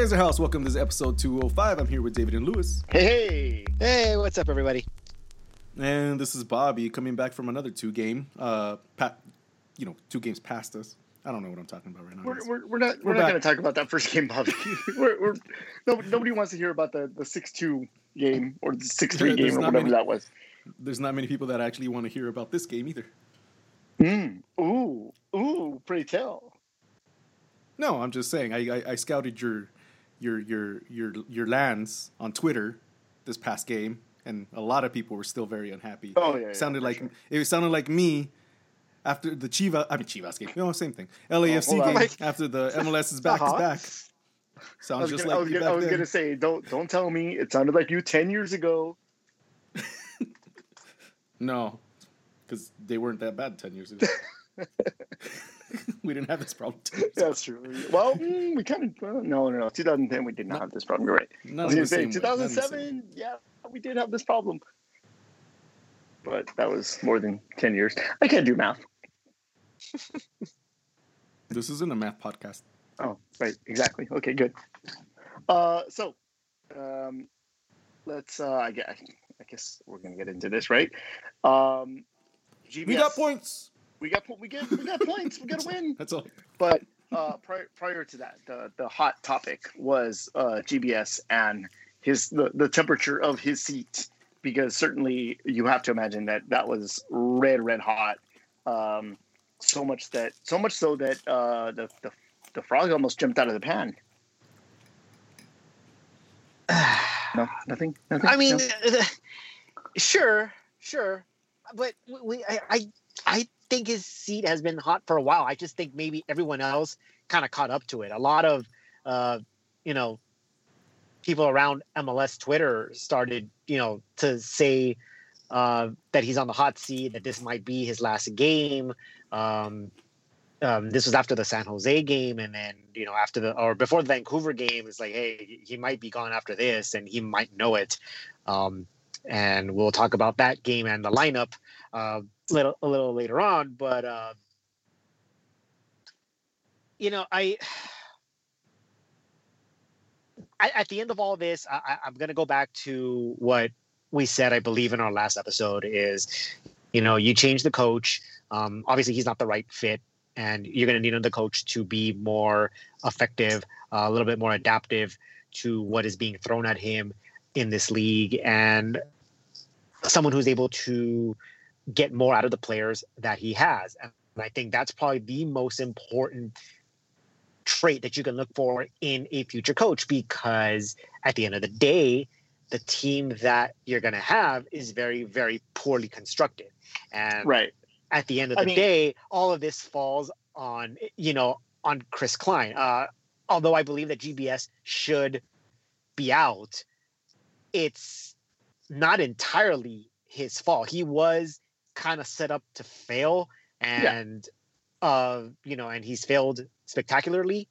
Laser House. Welcome to this episode 205. I'm here with David and Lewis. Hey, Hey, hey, what's up, everybody? And this is Bobby coming back from another two game. Uh, pa- you know, two games past us. I don't know what I'm talking about right now. we're, we're, we're not we're, We're not going to talk about that first game, Bobby. we're, we're nobody, nobody wants to hear about the the six two game or the six three game or whatever many- that was. There's not many people that actually want to hear about this game either. Mm. Ooh, ooh, pray tell. No, I'm just saying. I, I, I scouted your your your your your lands on Twitter this past game, and a lot of people were still very unhappy. Oh, yeah, yeah, sounded for like sure. it sounded like me after the Chiva. I mean Chivas game. No, same thing. LAFC on. game Like- after the MLS is back is Uh-huh. back. Sounds just gonna, I like was, you gonna, I was gonna say, don't don't tell me it sounded like you ten years ago. No, because they weren't that bad ten years ago. we didn't have this problem. 10 years. That's true. Well, mm, we kind of uh, no, no, no. 2010, we did not have this problem. You're right. I Not was gonna the say same way, not in the same 2007. Yeah, we did have this problem, but that was more than 10 years. I can't do math. This isn't a math podcast. Oh, right, exactly. Okay, good. Uh, so, um, let's. Uh, I guess, I guess we're gonna get into this, right? Um, GBS, We got points. We got. We get. We got points. We got to win. That's all. But uh, prior prior to that, the the hot topic was uh, GBS and his the, the temperature of his seat because certainly you have to imagine that that was red red hot. Um, so much that so much so that uh, the, the the frog almost jumped out of the pan. No, nothing. Nothing. I mean, No? sure, sure, but we, I, I, I think his seat has been hot for a while. I just think maybe everyone else kind of caught up to it. A lot of, uh, you know, people around MLS Twitter started, you know, to say uh, that he's on the hot seat, that this might be his last game. Um, um, this was after the San Jose game, and then you know after the or before the Vancouver game, it's like, hey, he might be gone after this, and he might know it. Um, and we'll talk about that game and the lineup uh, little a little later on. But uh, you know, I, at the end of all this, I, I'm going to go back to what we said. I believe in our last episode is, you know, you change the coach. Um, obviously, he's not the right fit, and you're going to need another coach to be more effective, uh, a little bit more adaptive to what is being thrown at him in this league, and someone who's able to get more out of the players that he has. And I think that's probably the most important trait that you can look for in a future coach because at the end of the day, the team that you're going to have is very, very poorly constructed. And right. at the end of I the mean- day, all of this falls on you know on Chris Klein. Uh, although I believe that GBS should be out, it's not entirely his fault. He was kind of set up to fail, and uh, you know, and he's failed spectacularly.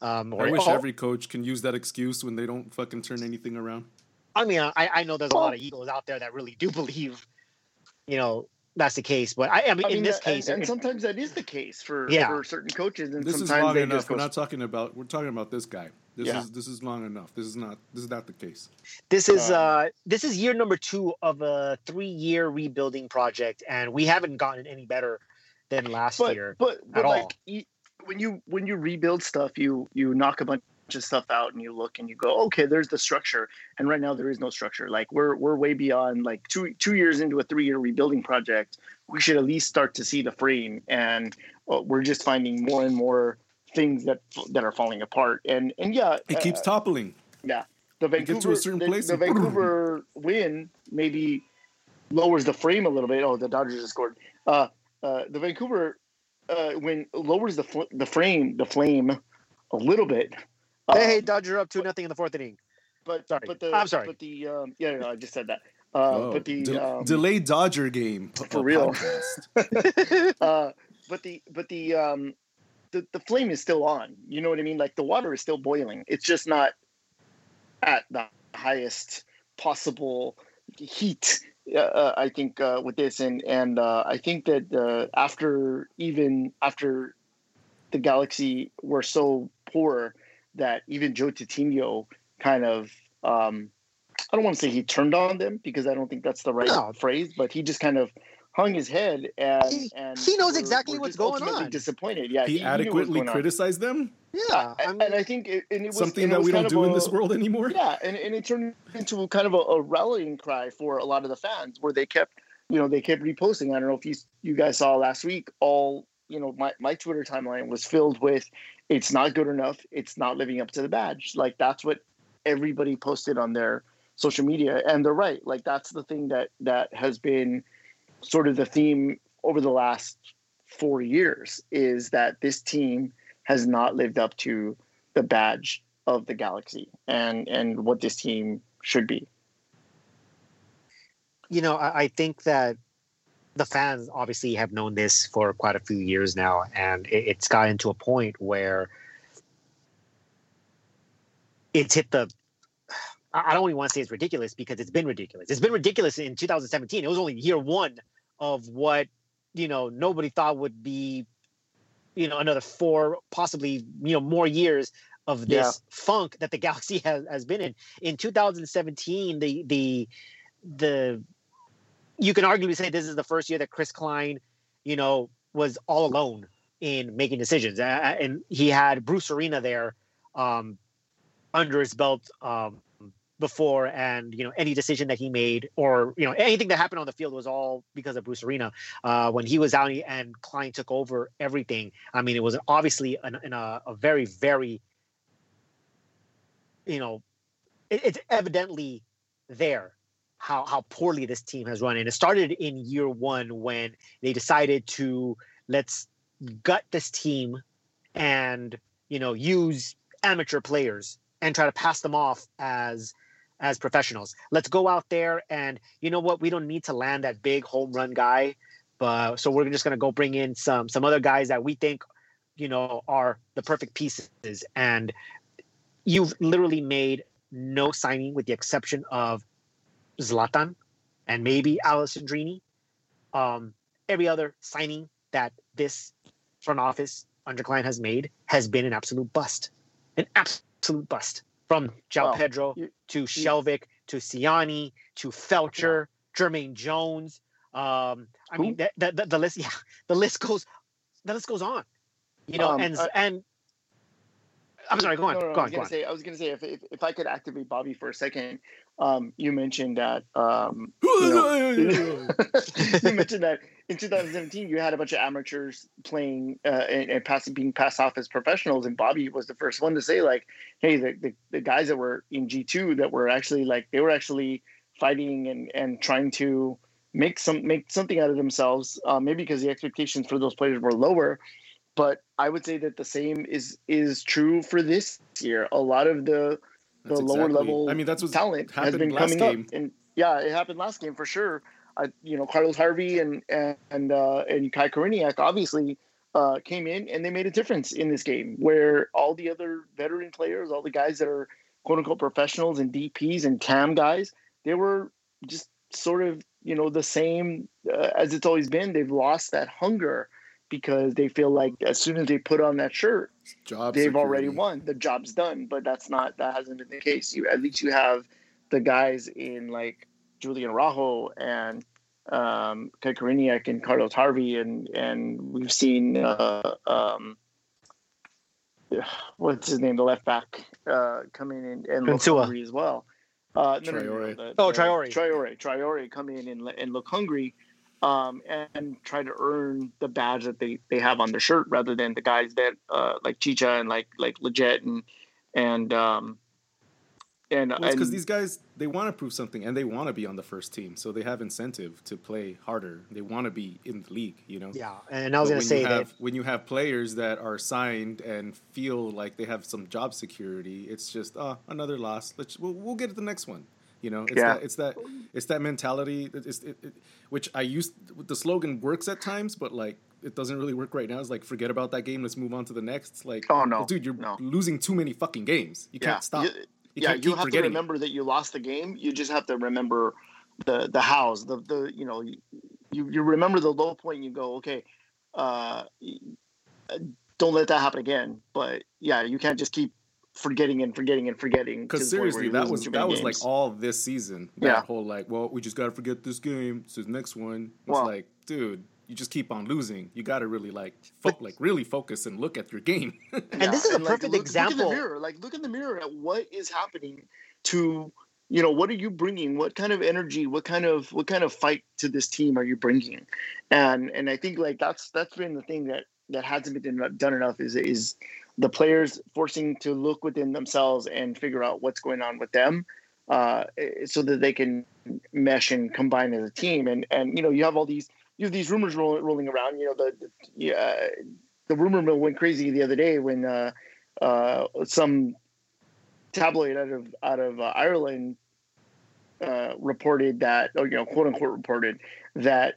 Um, or, I wish oh, every coach can use that excuse when they don't fucking turn anything around. I mean, I, I know there's a lot of egos out there that really do believe, you know, that's the case. But I, I mean, I in this and- case, and, sometimes that is the case for, Yeah. for certain coaches, and This is sometimes long they enough. just We're not talking about. We're talking about this guy. This Yeah. is this is long enough. This is not. This is not the case. This is Um, uh this is year number two of a three year rebuilding project, and we haven't gotten any better than last but year. but, but at like all. you, when you when you rebuild stuff you you knock a bunch of stuff out and you look and you go okay there's the structure and right now there is no structure like we're we're way beyond like two two years into a three year rebuilding project we should at least start to see the frame and uh, we're just finding more and more things that that are falling apart and and yeah It keeps uh, toppling. yeah the get to a Vancouver certain the, place the Vancouver win maybe lowers the frame a little bit oh the Dodgers just scored uh uh the Vancouver uh, when lowers the fl- the frame the flame a little bit. hey, hey, Um, Dodger up two nothing in the fourth inning. but sorry. but the I'm sorry. But the um, yeah, no, I just said that. Uh, Oh, but the de- um, delayed Dodger game for uh, real. uh, but the but the um, the the flame is still on. You know what I mean? Like the water is still boiling. It's just not at the highest possible heat. Uh, uh, I think uh, with this, and and uh, I think that uh, after even after the Galaxy were so poor that even Joe Tutino kind of um, I don't want to say he turned on them because I don't think that's the right no. phrase, but he just kind of hung his head and he, and he knows exactly what's going on. Disappointed, yeah. He, he adequately criticized them. Yeah, I mean, and I think it, and it was something that we don't do a, in this world anymore. Yeah, and, and it turned into kind of a, a, rallying cry for a lot of the fans, where they kept, you know, they kept reposting. I don't know if you you guys saw last week. All you know, my my Twitter timeline was filled with, "It's not good enough. It's not living up to the badge." Like that's what everybody posted on their social media, and they're right. Like that's the thing that that has been sort of the theme over the last four years is that this team has not lived up to the badge of the galaxy and and what this team should be you know i, I think that the fans obviously have known this for quite a few years now and it, it's gotten to a point where it's hit the I don't even want to say it's ridiculous because it's been ridiculous. It's been ridiculous in 2017. It was only year one of what you know nobody thought would be you know another four possibly you know more years of this yeah. funk that the galaxy has, has been in in 2017 the the the you can arguably say this is the first year that chris klein you know was all alone in making decisions and he had bruce arena there um, under his belt um, before and you know any decision that he made or you know anything that happened on the field was all because of Bruce Arena uh, when he was out and Klein took over everything. I mean it was obviously an, in a, a, very very you know it, it's evidently there how how poorly this team has run. And it started in year one when they decided to let's gut this team and you know use amateur players and try to pass them off as as professionals. Let's go out there and you know what? We don't need to land that big home run guy, but so we're just gonna go bring in some some other guys that we think you know are the perfect pieces. And you've literally made no signing with the exception of Zlatan and maybe Alessandrini. Um, every other signing that this front office under Klein has made has been an absolute bust, an absolute bust from well, Pedro to Skjelvik to Siani to Felcher, yeah. Jermaine Jones. Um, I Who? mean, the, the, the, list, yeah, the list goes, the list goes on. You know, um, and uh, and I'm sorry, go on, no, no, no, go on, was gonna say, I was gonna say, if, if, if I could activate Bobby for a second, um, you mentioned that um, you, know, you mentioned that in 2017 you had a bunch of amateurs playing uh, and, and passing being passed off as professionals, and Bobby was the first one to say like, "Hey, the, the, the guys that were in G2 that were actually like they were actually fighting and and trying to make some make something out of themselves, uh, maybe because the expectations for those players were lower." But I would say that the same is is true for this year. A lot of the the lower level. I mean, that's what talent has been coming game. up, and yeah, it happened last game for sure. I, you know, Carlos Harvey and and uh, and Kai Koreniuk obviously uh, came in and they made a difference in this game. Where all the other veteran players, all the guys that are quote unquote professionals and DPS and TAM guys, they were just sort of you know the same uh, as it's always been. They've lost that hunger because they feel like as soon as they put on that shirt, Job they've security. already won. The job's done. But that's not that hasn't been the case. You at least you have the guys in like Julian Araujo and um, Koreniuk and Carlos Harvey, and and we've seen uh, um, what's his name, the left back, uh, coming in and look hungry as well. Uh, no, no, no, the, oh, Traore. Traore. Traore come in and, and look hungry um, and try to earn the badge that they, they have on their shirt rather than the guys that uh, like Chicha and like like Lletget and and um, and because well, these guys they want to prove something and they want to be on the first team, so they have incentive to play harder. They want to be in the league, you know. Yeah, and I was going to say have, that when you have players that are signed and feel like they have some job security, it's just oh another loss. Let's we'll, we'll get to the next one. You know, it's yeah. that it's that it's that mentality. It's it, it, which I used. The slogan works at times, but like it doesn't really work right now. It's like forget about that game. Let's move on to the next. Like oh no, dude, you're no. losing too many fucking games. You yeah. can't stop. You, you yeah, you have to remember it. that you lost the game. You just have to remember the the hows. The the you know you you remember the low point. And you go okay. Uh, don't let that happen again. But yeah, you can't just keep forgetting and forgetting and forgetting. Because seriously, that was that was like all this season. That yeah. whole like, well, we just got to forget this game. So the next one, it's well, like, dude, you just keep on losing. You got to really like fo- like really focus and look at your game. and yeah. this is a perfect like, look, example. Look in the mirror. Like look in the mirror at what is happening to you know what are you bringing what kind of energy what kind of what kind of fight to this team are you bringing and and i think like that's that's been the thing that that hasn't been done enough is is the players forcing to look within themselves and figure out what's going on with them uh, so that they can mesh and combine as a team and and you know you have all these you have these rumors roll, rolling around you know the, the yeah the rumor mill went crazy the other day when uh, uh, some tabloid out of out of uh, Ireland uh, reported that, or you know, quote unquote, reported that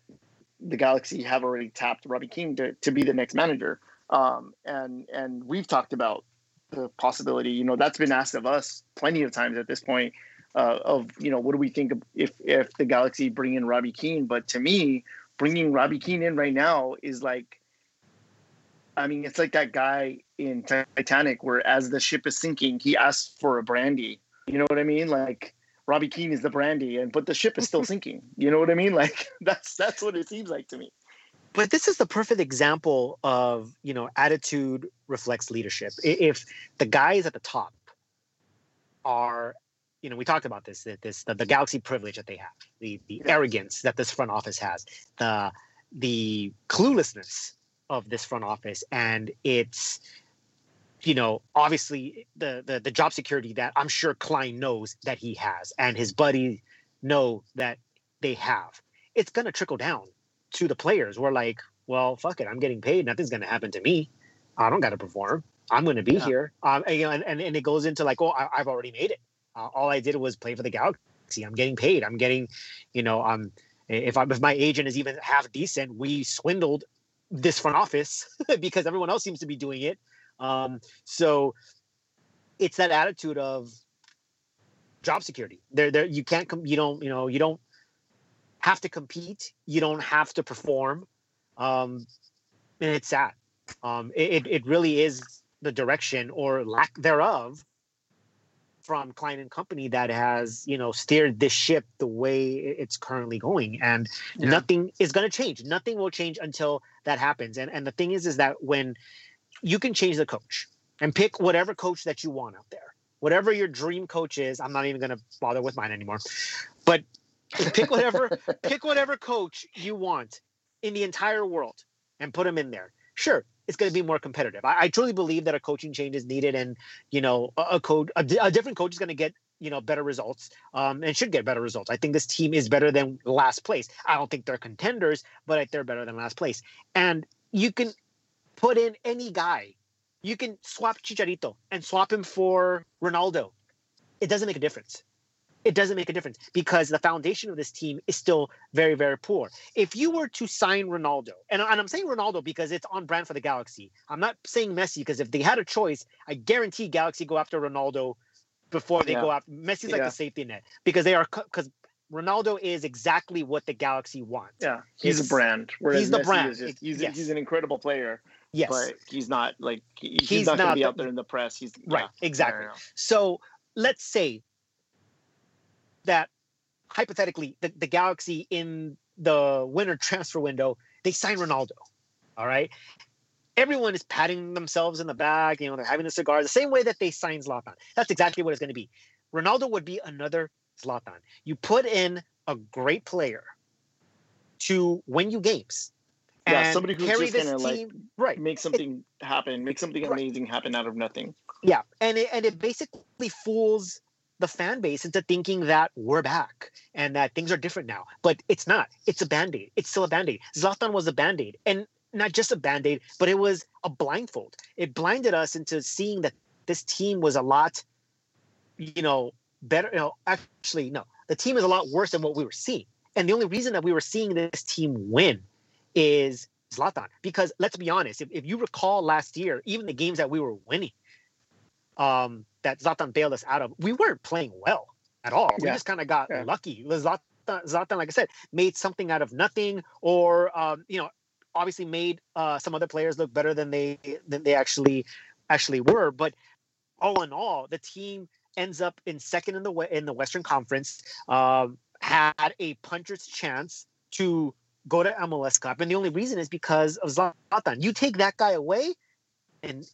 the Galaxy have already tapped Robbie Keane to, to be the next manager. Um, and and we've talked about the possibility. You know, that's been asked of us plenty of times at this point. Uh, of you know, what do we think if if the Galaxy bring in Robbie Keane? But to me, bringing Robbie Keane in right now is like, I mean, it's like that guy in Titanic where as the ship is sinking, he asks for a brandy. You know what I mean? Like Robbie Keane is the brandy, and but the ship is still sinking. You know what I mean? Like that's that's what it seems like to me. But this is the perfect example of you know attitude reflects leadership. If the guys at the top are, you know, we talked about this that this the, the galaxy privilege that they have, the the arrogance that this front office has, the the cluelessness of this front office, and it's you know, obviously the, the the job security that I'm sure Klein knows that he has, and his buddy know that they have. It's gonna trickle down to the players. We're like, well, fuck it, I'm getting paid. Nothing's gonna happen to me. I don't got to perform. I'm gonna be yeah. here. Um, and, and, and it goes into like, oh, I, have already made it. Uh, all I did was play for the Galaxy. I'm getting paid. I'm getting, you know, um, if I if my agent is even half decent, we swindled this front office because everyone else seems to be doing it. Um, so it's that attitude of job security. There, there, you can't, com- you don't, you know, you don't have to compete. You don't have to perform. Um, and it's sad. Um, it, it really is the direction or lack thereof from Klein and Company that has you know steered this ship the way it's currently going, and yeah. nothing is going to change. Nothing will change until that happens. And and the thing is, is that when you can change the coach and pick whatever coach that you want out there. Whatever your dream coach is, I'm not even going to bother with mine anymore. But pick whatever pick whatever coach you want in the entire world and put him in there. Sure, it's going to be more competitive. I, I, truly believe that a coaching change is needed, and you know, a, a code a, a different coach is going to get you know better results um, and should get better results. I think this team is better than last place. I don't think they're contenders, but they're better than last place. And you can put in any guy. You can swap Chicharito and swap him for Ronaldo. It doesn't make a difference. It doesn't make a difference because the foundation of this team is still very, very poor. If you were to sign Ronaldo, and, and I'm saying Ronaldo because it's on brand for the Galaxy. I'm not saying Messi because if they had a choice, I guarantee Galaxy go after Ronaldo before they yeah. go after Messi's like yeah. the safety net because they are because Ronaldo is exactly what the Galaxy wants. Yeah, he's it's, a brand. He's the Messi brand. Just, he's, yes. he's an incredible player. Yes, but he's not like he's, he's not, going to be out there in the press. He's right, yeah, exactly. So let's say that hypothetically, the, the Galaxy in the winter transfer window they sign Ronaldo. All right, everyone is patting themselves in the back. You know, they're having the cigars the same way that they signed Zlatan. That's exactly what it's going to be. Ronaldo would be another Zlatan. You put in a great player to win you games yeah, somebody who's just gonna like right. make something it, happen, make something right. amazing happen out of nothing. Yeah, and it, and it basically fools the fan base into thinking that we're back and that things are different now. But it's not. It's a band aid. It's still a band aid. Zlatan was a band aid, and not just a band aid, but it was a blindfold. It blinded us into seeing that this team was a lot, you know, better. You know, actually, no, the team is a lot worse than what we were seeing. And the only reason that we were seeing this team win is Zlatan. Because let's be honest, if, if you recall last year, even the games that we were winning, um, that Zlatan bailed us out of, we weren't playing well at all. Yeah. We just kind of got yeah. lucky. Zlatan, Zlatan, like I said, made something out of nothing, or um, you know, obviously made uh, some other players look better than they than they actually actually were. But all in all, the team ends up in second in the in the Western Conference. Um, had a puncher's chance to go to MLS Cup, and the only reason is because of Zlatan. You take that guy away, and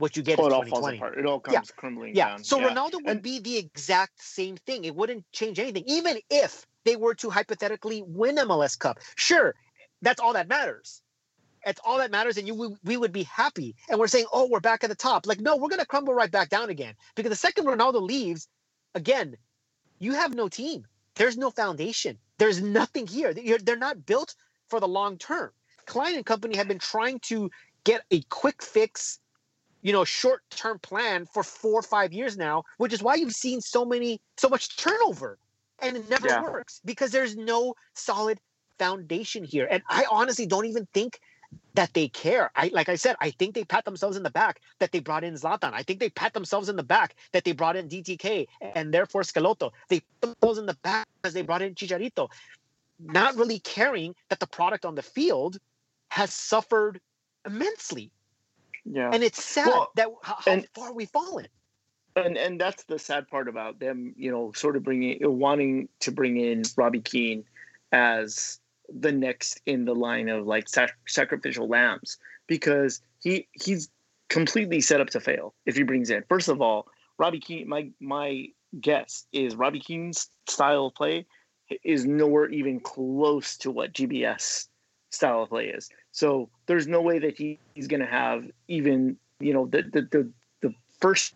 what you get oh, it all falls apart. It all comes yeah. crumbling yeah. down. So yeah. Ronaldo would and, be the exact same thing. It wouldn't change anything, even if they were to hypothetically win MLS Cup. Sure, that's all that matters. That's all that matters, and you we would be happy. And we're saying, oh, we're back at the top. Like, no, we're gonna crumble right back down again because the second Ronaldo leaves, again, you have no team. There's no foundation. There's nothing here. They're not built for the long term. Klein and company have been trying to get a quick fix, you know, short term plan for four or five years now, which is why you've seen so many, so much turnover, and it never yeah. works because there's no solid foundation here. And I honestly don't even think that they care. I like I said, I think they pat themselves in the back that they brought in Zlatan. I think they pat themselves in the back that they brought in DTK and therefore Schelotto. They put themselves in the back as they brought in Chicharito not really caring that the product on the field has suffered immensely. Yeah. And it's sad well, that how, how and, far we've fallen. And and that's the sad part about them, you know, sort of bringing uh, wanting to bring in Robbie Keane as the next in the line of like sac- sacrificial lambs because he he's completely set up to fail if he brings in. First of all, Robbie Keane, my my guess is Robbie Keane's style of play is nowhere even close to what GBS style of play is. So there's no way that he, he's going to have even you know the, the the the first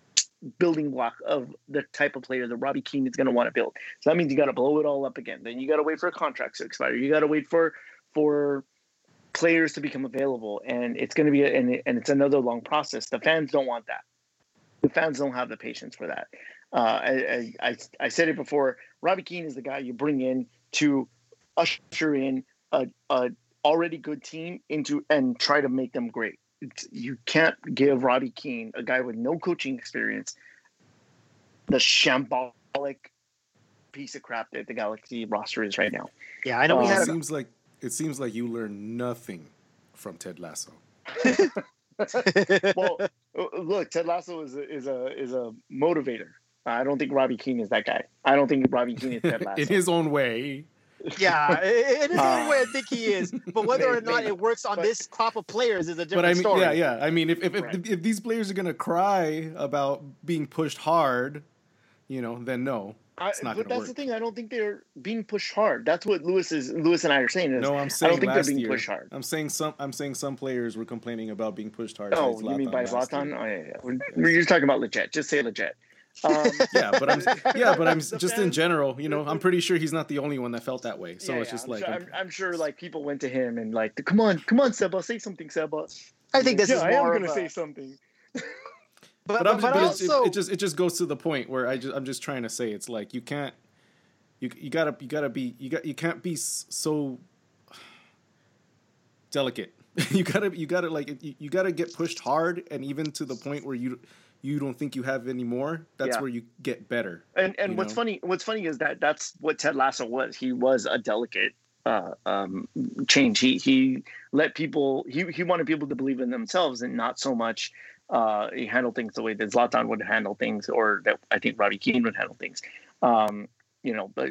building block of the type of player that Robbie Keane is going to want to build. So that means you got to blow it all up again. Then you got to wait for contracts to expire. You got to wait for for players to become available, and it's going to be a, and, and it's another long process. The fans don't want that. The fans don't have the patience for that. Uh, I, I, I said it before. Robbie Keane is the guy you bring in to usher in a, a already good team into and try to make them great. It's, you can't give Robbie Keane, a guy with no coaching experience, the shambolic piece of crap that the Galaxy roster is right now. Yeah, I know. Um, it seems like it seems like you learned nothing from Ted Lasso. well, look, Ted Lasso is a, is a is a motivator. I don't think Robbie Keane is that guy. I don't think Robbie Keane is Ted Lasso. in his own way. Yeah, in his uh, own way, I think he is. But whether or not it works on but, this crop of players is a different but I mean, story. Yeah, yeah. I mean, if if, right. if, if these players are gonna cry about being pushed hard, you know, then no. I, but that's work. the thing. I don't think they're being pushed hard. That's what Lewis is. Lewis and I are saying. Is, no, I'm saying I don't think they're being year, pushed hard. I'm saying some. I'm saying some players were complaining about being pushed hard. Oh, you mean by Zlatan? Oh, yeah, yeah. We're, we're just talking about Lletget. Just say Lletget. Um, yeah, but I'm yeah, but I'm just in general. You know, I'm pretty sure he's not the only one that felt that way. So yeah, it's just I'm like sure, I'm, I'm, sure like people went to him and like, come on, come on, Seba, say something, Seba. I think this yeah, is I am gonna a... say something. but, but, but, but also... it, it, just it just goes to the point where I just I'm just trying to say it's like you can't you you gotta you gotta be you got you can't be so delicate. you gotta you gotta like you, you gotta get pushed hard and even to the point where you you don't think you have anymore, that's yeah. where you get better. And and what's know? funny what's funny is that that's what Ted Lasso was. He was a delicate uh, um, change. He he let people he he wanted people to believe in themselves and not so much uh, he handled things the way that Zlatan would handle things, or that I think Robbie Keane would handle things. Um, you know, but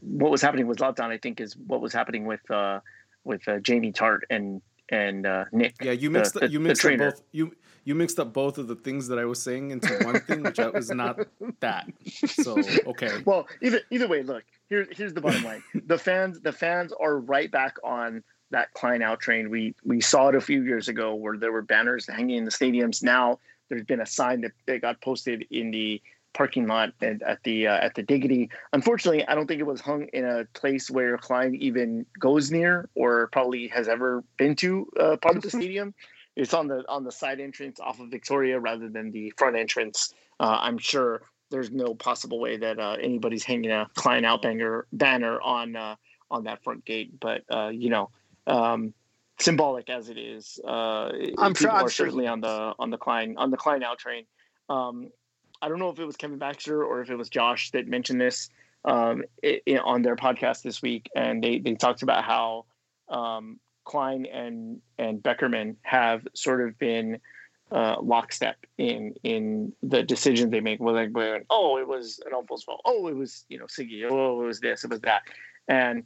what was happening with Zlatan, I think, is what was happening with uh, with uh, Jamie Tartt and and uh, Nick. Yeah, you mixed the, the, you mixed the both. You you mixed up both of the things that I was saying into one thing, which I was not that. So okay. Well, either either way, look here's here's the bottom line: the fans the fans are right back on that Klein out train. We we saw it a few years ago where there were banners hanging in the stadiums. Now there's been a sign that, that got posted in the parking lot and at the uh, at the Diggity. Unfortunately, I don't think it was hung in a place where Klein even goes near or probably has ever been to uh, part of the stadium it's on the on the side entrance off of Victoria rather than the front entrance. Uh, I'm sure there's no possible way that uh, anybody's hanging a Klein Outbanger banner on uh, on that front gate. But uh, you know, um, symbolic as it is, uh, I'm sure I'm sure. certainly on the on the Klein on the Klein out train. Um, I don't know if it was Kevin Baxter or if it was Josh that mentioned this um, it, it, on their podcast this week, and they they talked about how um, Klein and and Beckerman have sort of been uh, lockstep in in the decisions they make. Well, like, oh, it was an Adolfo's fault. Oh, it was you know Sigi. Oh, it was this. It was that. And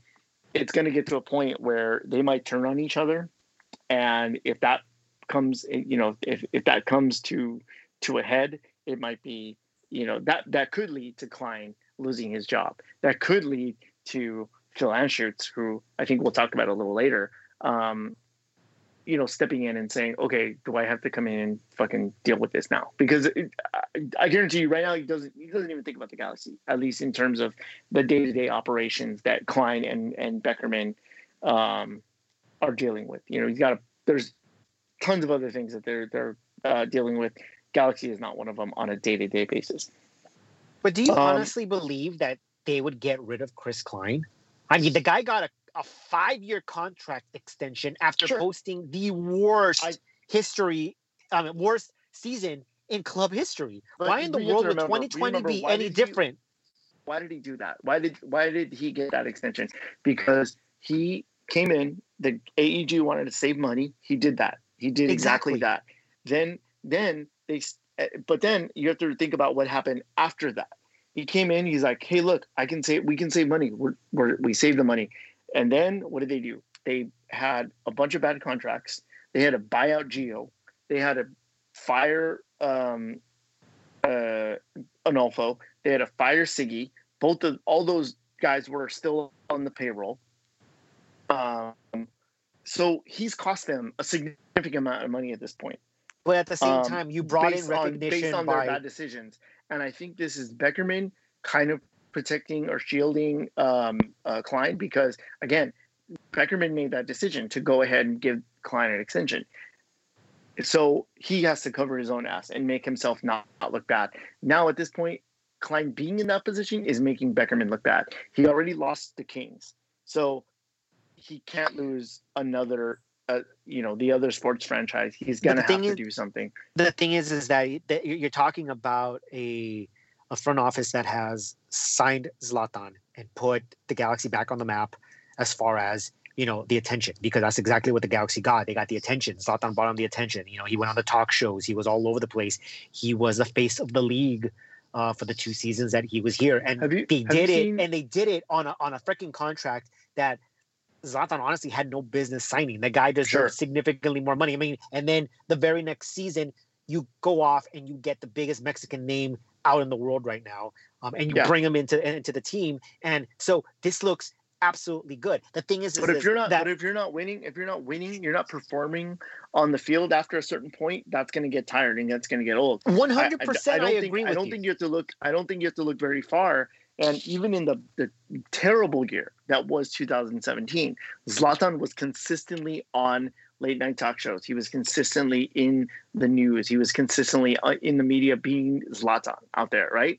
it's going to get to a point where they might turn on each other, and if that comes, you know, if if that comes to to a head, it might be you know that that could lead to Klein losing his job. That could lead to Phil Anschutz, who I think we'll talk about a little later, um, you know, stepping in and saying, okay, do I have to come in and fucking deal with this now? Because it, I, I, guarantee you right now, he doesn't, he doesn't even think about the Galaxy, at least in terms of the day-to-day operations that Klein and, and Beckerman um, are dealing with. You know, he's got a, there's tons of other things that they're, they're uh, dealing with. Galaxy is not one of them on a day-to-day basis. But do you um, honestly believe that they would get rid of Chris Klein? I mean, the guy got a a five year contract extension after sure. posting the worst I, history, mean, worst season in club history. Why in the world would 2020 be any different? He, why did he do that? Why did why did he get that extension? Because he came in, the AEG wanted to save money. He did that. He did exactly, exactly that. Then then they eh, but then you have to think about what happened after that. He came in, he's like, "Hey, look, I can save we can save money. We're, we're we save the money." And then what did they do? They had a bunch of bad contracts. They had to buy out Gio. They had to fire um, uh, Onalfo. They had to fire Sigi. Both of all those guys were still on the payroll. Um, so he's cost them a significant amount of money at this point. But at the same um, time, you brought in recognition on, based on by... their bad decisions, and I think this is Beckerman kind of protecting or shielding um, uh, Klein because again, Beckerman made that decision to go ahead and give Klein an extension. So he has to cover his own ass and make himself not, not look bad. Now at this point, Klein being in that position is making Beckerman look bad. He already lost the Kings, so he can't lose another. Uh, you know the other sports franchise. He's gonna have to do something. The thing is, is that, that you're talking about a a front office that has signed Zlatan and put the Galaxy back on the map as far as you know the attention because that's exactly what the Galaxy got. They got the attention. Zlatan brought on the attention. You know, he went on the talk shows. He was all over the place. He was the face of the league uh, for the two seasons that he was here, and you, they did it. Seen... And they did it on a on a freaking contract that Zlatan honestly had no business signing. The guy deserves sure. significantly more money. I mean, and then the very next season, you go off and you get the biggest Mexican name out in the world right now, um, and you yeah. bring him into into the team. And so this looks absolutely good. The thing is, is but if you're not, that, but if you're not winning, if you're not winning, you're not performing on the field after a certain point. That's going to get tiring. That's going to get old. One hundred percent. I, I, I think, I don't you. think you have to look. I don't think you have to look very far. And even in the, the terrible year that was 2017, Zlatan was consistently on late night talk shows. He was consistently in the news. He was consistently uh, in the media being Zlatan out there, right?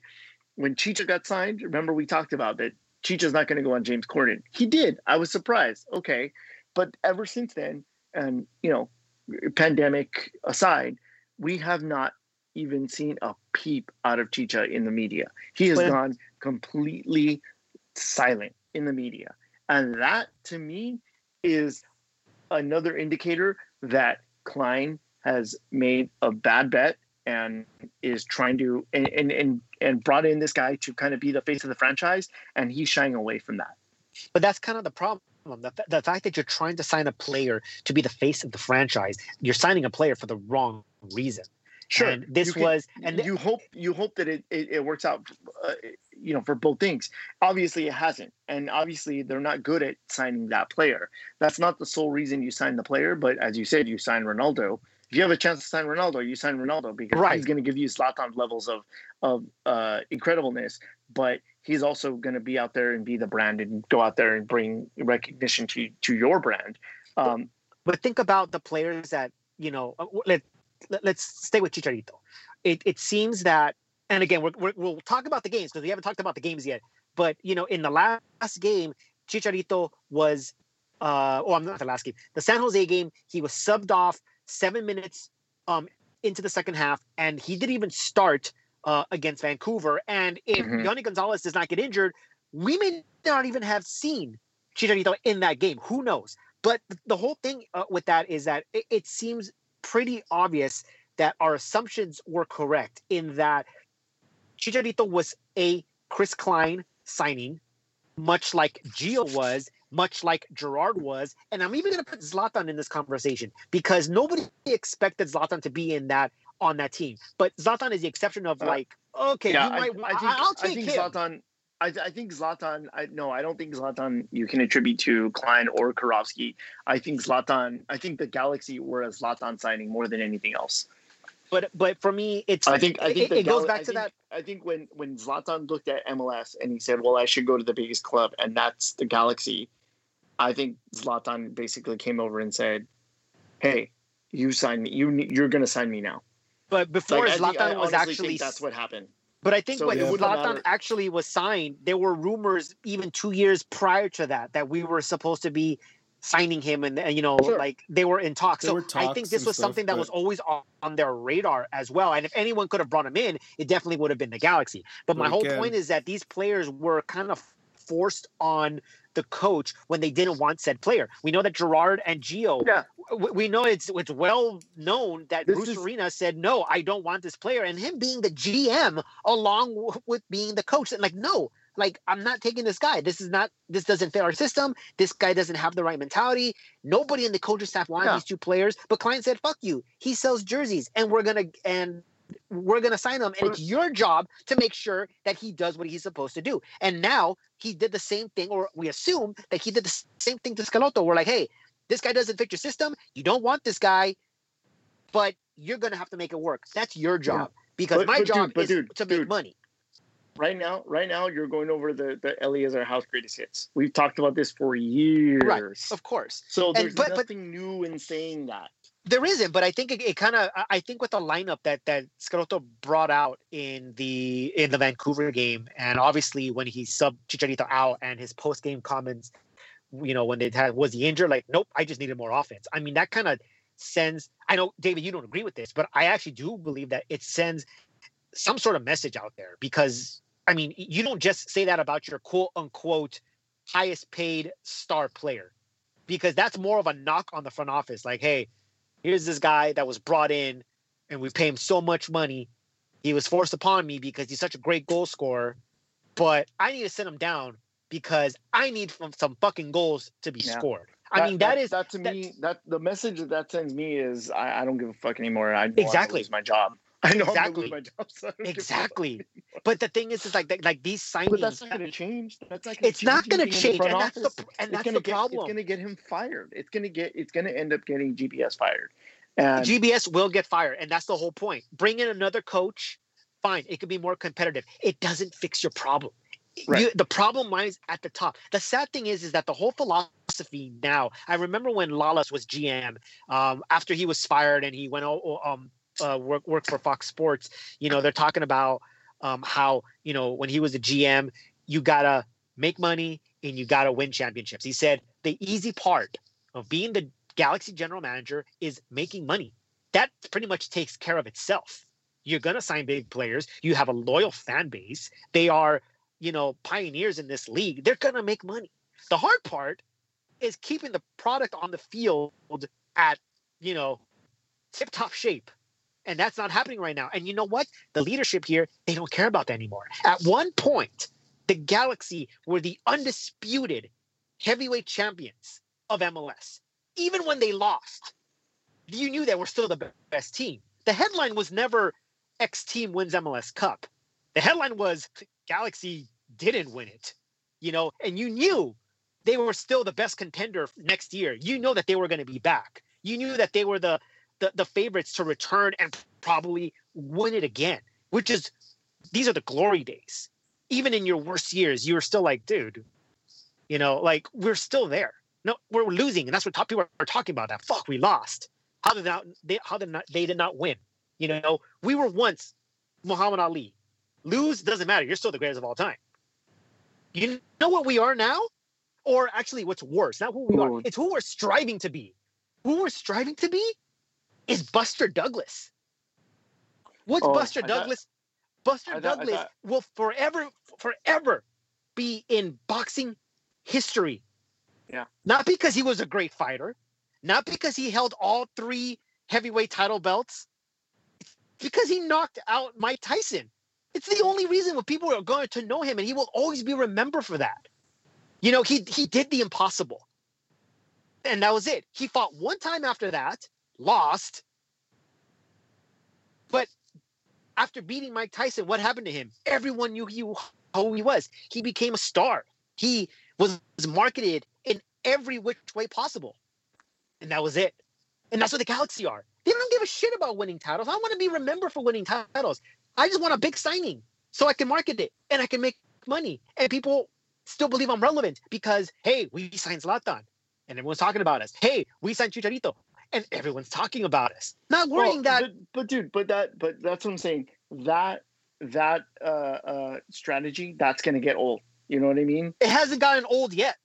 When Chicha got signed, remember we talked about that Chicha's not going to go on James Corden. He did. I was surprised. Okay. But ever since then, and you know, pandemic aside, we have not even seen a peep out of Chicha in the media. He has gone completely silent in the media. And that to me is another indicator that Klein has made a bad bet and is trying to and, and and and brought in this guy to kind of be the face of the franchise and he's shying away from that but that's kind of the problem the, the fact that you're trying to sign a player to be the face of the franchise you're signing a player for the wrong reason Sure. And this can, was, and th- you hope you hope that it it, it works out, uh, you know, for both things. Obviously, it hasn't, and obviously, they're not good at signing that player. That's not the sole reason you sign the player, but as you said, you sign Ronaldo. If you have a chance to sign Ronaldo, you sign Ronaldo because right. he's going to give you Zlatan levels of of uh, incredibleness, but he's also going to be out there and be the brand and go out there and bring recognition to to your brand. Um, but think about the players that you know. Uh, let let, us stay with Chicharito. It, it seems that, and again, we will talk about the games because we haven't talked about the games yet. But you know, in the last game, Chicharito was, uh, oh, I'm not the last game. The San Jose game, he was subbed off seven minutes um, into the second half, and he didn't even start uh, against Vancouver. And if mm-hmm. Yony Gonzalez does not get injured, we may not even have seen Chicharito in that game. Who knows? But the whole thing uh, with that is that it, it seems pretty obvious that our assumptions were correct in that Chicharito was a Chris Klein signing, much like Gio was, much like Gerard was, and I'm even going to put Zlatan in this conversation because nobody expected Zlatan to be in that on that team. But Zlatan is the exception of uh, like, okay, yeah, might, I, I, think, I'll take I think him. Zlatan. I, I, think Zlatan. I no, I don't think Zlatan. You can attribute to Klein or Kirovski. I think Zlatan. I think the Galaxy were a Zlatan signing more than anything else. But but for me, it's. I think I think it, it goes back to think, that. I think when when Zlatan looked at MLS and he said, "Well, I should go to the biggest club," and that's the Galaxy. I think Zlatan basically came over and said, "Hey, you sign me. You you're going to sign me now." But before like, Zlatan I, I was actually that's what happened. But I think so when Zlatan actually was signed, there were rumors even two years prior to that that we were supposed to be signing him and, and you know sure. like they were in talks. There so talks i think this was something that but... was always on, on, their radar as well and if anyone could have brought him in it definitely would have been the galaxy. But, but my whole point is that these players were kind of forced on the coach when they didn't want said player. We know that Gerard and Gio. Yeah. We know it's it's well known that this Bruce is, Arena said no, I don't want this player, and him being the GM along with being the coach, and like no, like I'm not taking this guy. This is not. This doesn't fit our system. This guy doesn't have the right mentality. Nobody in the coaching staff wanted yeah. these two players. But Klein said, "Fuck you." He sells jerseys, and we're gonna and we're going to sign him. And it's your job to make sure that he does what he's supposed to do. And now he did the same thing, or we assume that he did the same thing to Schelotto. We're like, hey, this guy doesn't fit your system. You don't want this guy, but you're going to have to make it work. That's your job. Yeah. Because but, my but job dude, is dude, to make dude. money right now, right now, you're going over the the Eliezer House greatest hits. We've talked about this for years, right? Of course. So there's and, but, nothing new in saying that. There isn't, but I think it, it kind of. I think with the lineup that that Schelotto brought out in the in the Vancouver game, and obviously when he subbed Chicharito out and his post game comments, you know, when they had was he injured? Like, nope, I just needed more offense. I mean, that kind of sends. I know, David, you don't agree with this, but I actually do believe that it sends some sort of message out there because I mean, you don't just say that about your quote unquote highest paid star player because that's more of a knock on the front office. Like, hey, here's this guy that was brought in and we pay him so much money. He was forced upon me because he's such a great goal scorer, but I need to send him down because I need some fucking goals to be yeah. scored. I that, mean, that, that is that to me. That the message that that sends me is I, I don't give a fuck anymore. I exactly lose my job. I know exactly. my job, so exactly. But the thing is, is like like these signings. But that's not going to change. That's not. It's not going to change, and that's the and that's the get, problem. It's going to get him fired. It's going to get. It's going to end up getting GBS fired. And GBS will get fired, and that's the whole point. Bring in another coach. Fine, it could be more competitive. It doesn't fix your problem. Right. You, the problem lies at the top. The sad thing is, is that the whole philosophy now. I remember when Lalas was GM, um, after he was fired and he went um, uh, work work for Fox Sports, you know, they're talking about um, how you know when he was a GM, you gotta make money and you gotta win championships. He said the easy part of being the Galaxy general manager is making money. That pretty much takes care of itself. You're gonna sign big players. You have a loyal fan base. They are, you know, pioneers in this league. They're gonna make money. The hard part is keeping the product on the field at, you know, tip top shape and that's not happening right now. And you know what? The leadership here, they don't care about that anymore. At one point, the Galaxy were the undisputed heavyweight champions of MLS. Even when they lost, you knew they were still the best team. The headline was never X team wins MLS Cup. The headline was Galaxy didn't win it. You know, and you knew they were still the best contender next year. You know that they were going to be back. You knew that they were the the, the favorites to return and probably win it again, which is these are the glory days. Even in your worst years, you were still like, dude, you know, like we're still there. No, we're losing, and that's what top people are talking about. That fuck, we lost. How did not they? How did not they did not win? You know, we were once Muhammad Ali. Lose doesn't matter. You're still the greatest of all time. You know what we are now, or actually, what's worse? Not who we are. It's who we're striving to be. Who we're striving to be is Buster Douglas. What's oh, Buster Douglas? Buster Douglas will forever, forever be in boxing history. Yeah. Not because he was a great fighter, not because he held all three heavyweight title belts, Because he knocked out Mike Tyson. It's the only reason why people are going to know him, and he will always be remembered for that. You know, he he did the impossible. And that was it. He fought one time after that, lost. But after beating Mike Tyson, what happened to him? Everyone knew he, who he was. He became a star. He was marketed in every which way possible. And that was it. And that's what the Galaxy are. They don't give a shit about winning titles. I want to be remembered for winning titles. I just want a big signing so I can market it and I can make money. And people still believe I'm relevant because, hey, we signed Zlatan and everyone's talking about us. Hey, we signed Chicharito and everyone's talking about us. Not worrying well, that. But, but, dude, but that, but that's what I'm saying. That that uh, uh, strategy, that's gonna get old. You know what I mean? It hasn't gotten old yet.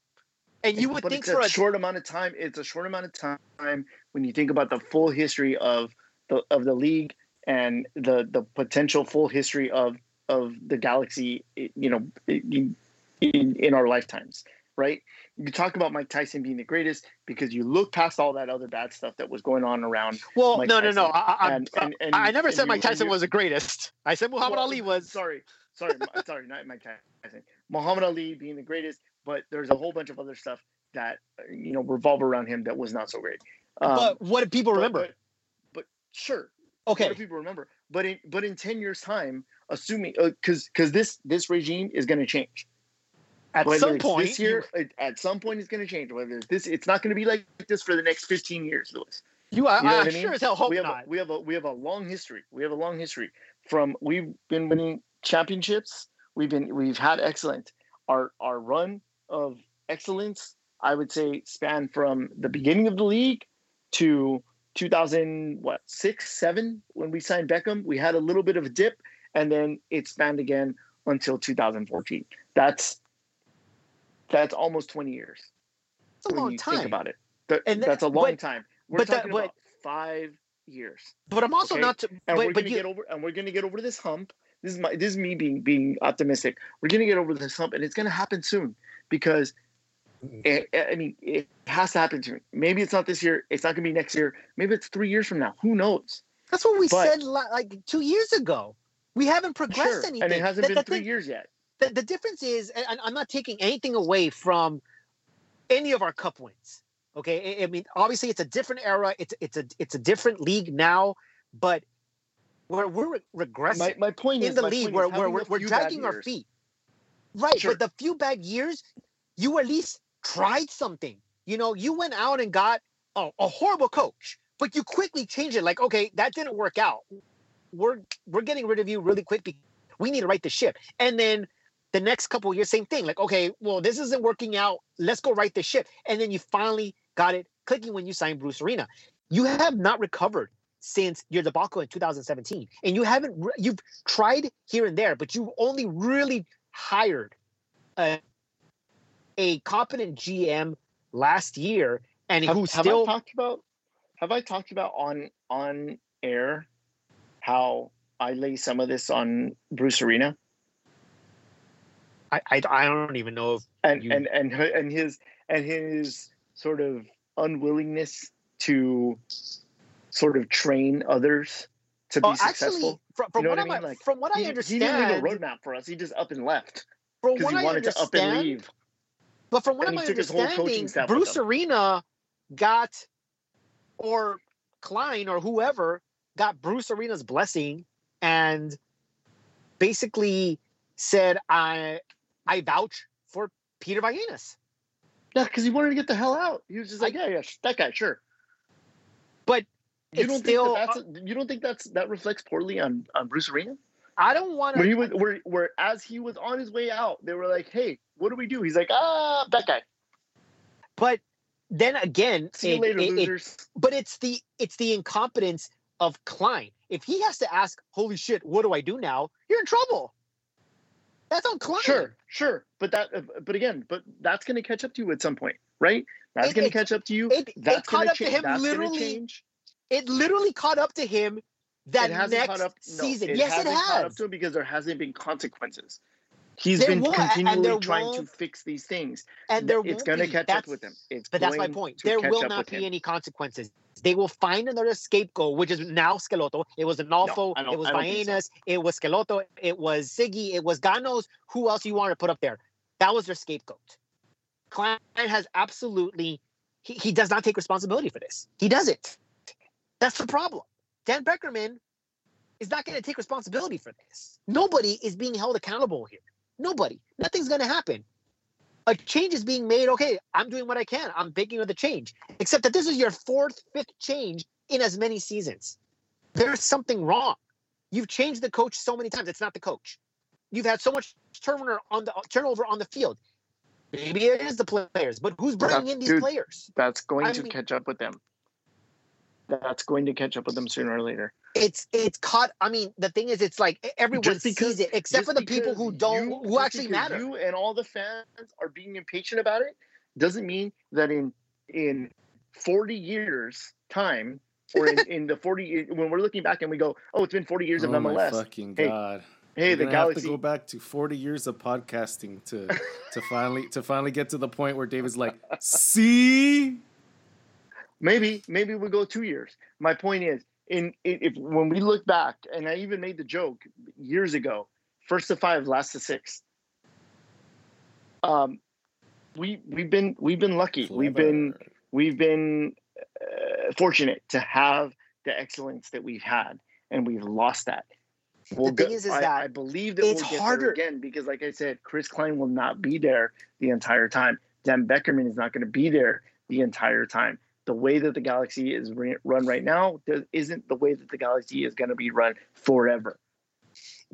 And you would but think for a, a short amount of time, it's a short amount of time when you think about the full history of the of the league and the the potential full history of of the galaxy. You know, in, in our lifetimes, right? you talk about Mike Tyson being the greatest because you look past all that other bad stuff that was going on around. Well, Mike no, Tyson. no, no. I, and, and, and, I never said Mike Tyson was the greatest. I said Muhammad well, Ali was. Sorry, sorry, sorry, not Mike Tyson. Muhammad Ali being the greatest, but there's a whole bunch of other stuff that you know revolve around him that was not so great. Um, but what do people remember? But, but, but, sure, okay. What do people remember? But in but in ten years' time, assuming because uh, because this this regime is going to change at Whether some point this year, you, at some point, it's going to change. Whether it's this, it's not going to be like this for the next fifteen years, Lewis. You, are, you know I, I mean? sure as hell hope we have not. A, we have a we have a long history. We have a long history from we've been winning championships. We've been we've had excellent. Our our run of excellence, I would say, span from the beginning of the league to 2000 what six seven when we signed Beckham. We had a little bit of a dip, and then it spanned again until 2014. That's that's almost 20 years. It's a long time. Think about it. That, and that's a long but, time. We're but talking that, but, about five years. But I'm also okay? not. To, and but, we're gonna you, get over. And we're gonna get over this hump. This is my. This is me being being optimistic. We're gonna get over this hump, and it's gonna happen soon because. Mm-hmm. It, I mean, it has to happen soon. Maybe it's not this year. It's not gonna be next year. Maybe it's three years from now. Who knows? That's what we but, said like two years ago. We haven't progressed sure. anything, and it hasn't been three thing, years yet the, the difference is, and I'm not taking anything away from any of our cup wins. Okay, I, I mean, obviously it's a different era. It's it's a it's a different league now, but we're we're regressing. My, my point in is, the league, we're we're, we're, we're dragging our feet. Right, sure. but the few bad years, you at least tried something. You know, you went out and got a, a horrible coach, but you quickly changed it. Like, okay, that didn't work out. We're we're getting rid of you really quick. Because we need to right the ship, and then the next couple years, same thing. Like, okay, well, this isn't working out. Let's go right the ship. And then you finally got it clicking when you signed Bruce Arena. You have not recovered since your debacle in 2017, and you haven't. You've tried here and there, but you've only really hired a, a competent GM last year, and have, who have I talked about. Have I talked about on on air how I lay some of this on Bruce Arena? I, I, I don't even know if and you... and and and his and his sort of unwillingness to sort of train others to be oh, successful. Actually, from, from you know what, what I mean? Like, from what he, I understand, he didn't leave a roadmap for us. He just up and left because he wanted to up and leave. But from what I'm understanding, Bruce Arena got or Klein or whoever got Bruce Arena's blessing and basically said, "I I vouch for Peter Vagenas. Yeah, because he wanted to get the hell out. He was just like, I, yeah, yeah, that guy, sure. But you don't still, think that that's a, you don't think that's that reflects poorly on on Bruce Arena? I don't want to. Where he was, where, where as he was on his way out, they were like, "Hey, what do we do?" He's like, "Ah, that guy." But then again, see you later, it, losers. It, but it's the it's the incompetence of Klein. If he has to ask, "Holy shit, what do I do now?" You're in trouble. That's on Klein. Sure, sure, but that, uh, but again, but that's going to catch up to you at some point, right? That's going to catch up to you. It, that's it caught up cha- to him literally. It literally caught up to him that next up, no, season. It yes, hasn't it has. Caught up to him because there hasn't been consequences. He's There been continually trying to fix these things. and there it's going to catch That's- up with him. It's But that's my point. There will not be him. any consequences. They will find another scapegoat, which is now Schelotto. It was Onalfo. Don't- it was I so. It was Schelotto. It was Sigi. It was God knows who else you want to put up there. That was their scapegoat. Klein has absolutely, he, he does not take responsibility for this. He doesn't. That's the problem. Dan Beckerman is not going to take responsibility for this. Nobody is being held accountable here. Nobody. Nothing's going to happen. A change is being made. Okay, I'm doing what I can. I'm making of the change. Except that this is your fourth, fifth change in as many seasons. There's something wrong. You've changed the coach so many times. It's not the coach. You've had so much turnover on the turnover on the field. Maybe it is the players, but who's bringing in these Dude, players? That's going I to mean- catch up with them. That's going to catch up with them sooner or later. It's it's caught. I mean, the thing is, it's like everyone because- sees it, except for the people who don't, you- who actually matter. You and all the fans are being impatient about it doesn't mean that in in 40 years time or in, in the 40 when we're looking back and we go, oh, it's been 40 years of oh my MLS. fucking Hey, god! Hey, We're the gonna have to go back to 40 years of podcasting to to finally to finally get to the point where David's like, see, Maybe maybe we go two years. My point is, in, in if when we look back, and I even made the joke years ago, first to five, last to six. Um, we we've been we've been lucky. We've been we've been uh, fortunate to have the excellence that we've had, and we've lost that. We'll thing go- is- is I, that I believe that it's we'll get harder- there again because, like I said, Chris Klein will not be there the entire time. Dan Beckerman is not going to be there the entire time. The way that the Galaxy is run right now isn't the way that the Galaxy is going to be run forever.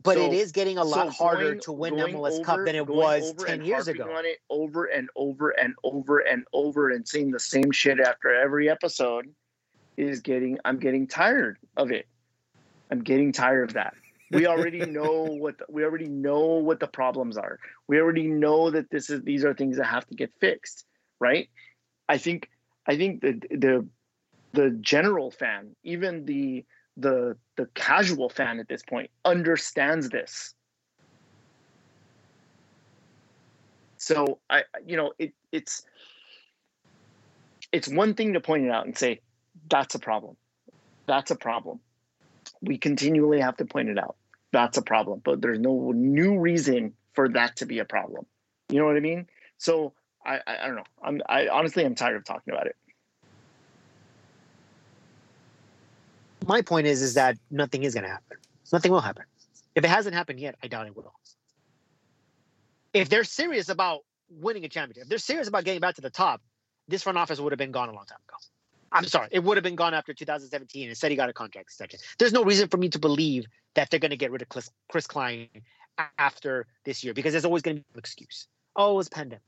But So- it is getting a lot So harder going- to win MLS Cup than it was 10 and years ago. On it over and over and over and over and seeing the same shit after every episode is getting. I'm getting tired of it. I'm getting tired of that. We already know what the, we already know what the problems are. We already know that this is these are things that have to get fixed, right? I think I think the the the general fan, even the the the casual fan at this point understands this. So I you know it it's it's one thing to point it out and say that's a problem. That's a problem. We continually have to point it out. That's a problem, but there's no new reason for that to be a problem. You know what I mean? So I I, don't know. I'm I honestly I'm tired of talking about it. My point is, is that nothing is going to happen. Nothing will happen. If it hasn't happened yet, I doubt it will. If they're serious about winning a championship, if they're serious about getting back to the top, this front office would have been gone a long time ago. I'm sorry, it would have been gone after 2017. Instead, he got a contract extension. There's no reason for me to believe that they're going to get rid of Chris, Chris Klein after this year because there's always going to be an excuse. Oh, it was pandemic.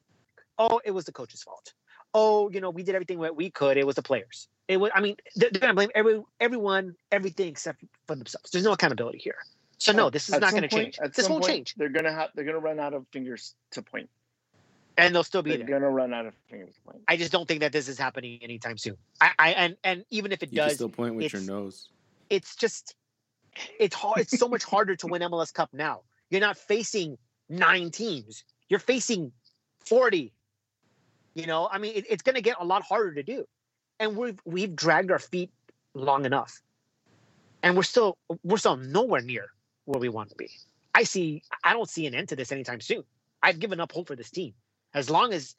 Oh, it was the coach's fault. Oh, you know, we did everything that we could. It was the players. It was. I mean, they're, they're going to blame every, everyone, everything except for themselves. There's no accountability here. So no, this is At not going to change. at This some won't point, change, They're gonna have they're gonna run out of fingers to point. and they'll still be They're there. gonna run out of fingers to point. I just don't think that this is happening anytime soon. I, I and and even if it You can does, still point with your nose. it's just it's hard it's so much harder to win MLS Cup now. You're not facing nine teams. You're facing 40. You know, I mean it, it's gonna get a lot harder to do. And we've we've dragged our feet long enough. And we're still we're still nowhere near where we want to be. I see I don't see an end to this anytime soon. I've given up hope for this team. As long as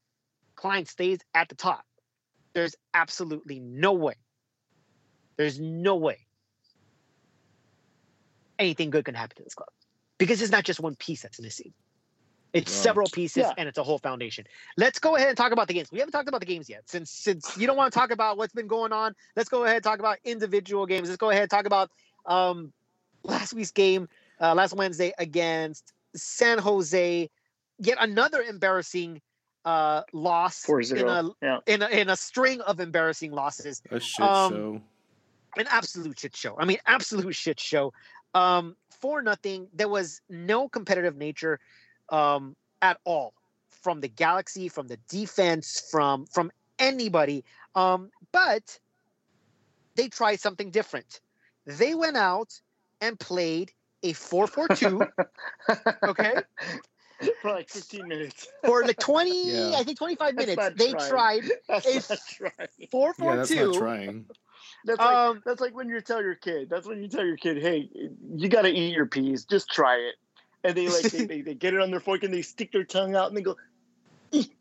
Klein stays at the top, there's absolutely no way. There's no way anything good can happen to this club because it's not just one piece that's missing. It's Wow. several pieces Yeah. and it's a whole foundation. Let's go ahead and talk about the games. We haven't talked about the games yet. Since since you don't want to talk about what's been going on, let's go ahead and talk about individual games. Let's go ahead and talk about um, last week's game, uh, last Wednesday against San Jose. Yet another embarrassing uh, loss Four in a. Yeah. in a in a string of embarrassing losses A shit um, show. an absolute shit show. I mean, absolute shit show. Um, for nothing, there was no competitive nature um, at all from the Galaxy, from the defense, from from anybody. Um, but they tried something different. They went out and played a 4-4-2, okay? for like 15 minutes. For like 20, yeah. I think 25 minutes, they trying. tried. That's it's not trying. Four, four, yeah, that's. Not trying. That's like, um, that's like when you tell your kid. That's when you tell your kid, "Hey, you got to eat your peas. Just try it." And they like they, they, they, get it on their fork and they stick their tongue out and they go,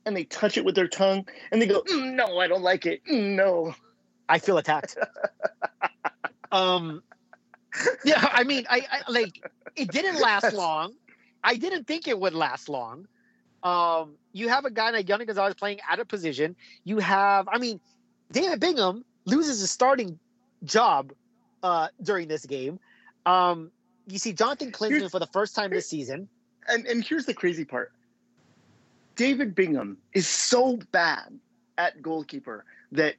and they touch it with their tongue and they go, mm, "No, I don't like it. Mm, no." I feel attacked. um, yeah, I mean, I, I like it didn't last long. I didn't think it would last long. Um, you have a guy like Yony Gonzalez playing out of position. You have, I mean, David Bingham loses his starting job uh, during this game. Um, you see Jonathan Klinsmann for the first time this season. And and here's the crazy part. David Bingham is so bad at goalkeeper that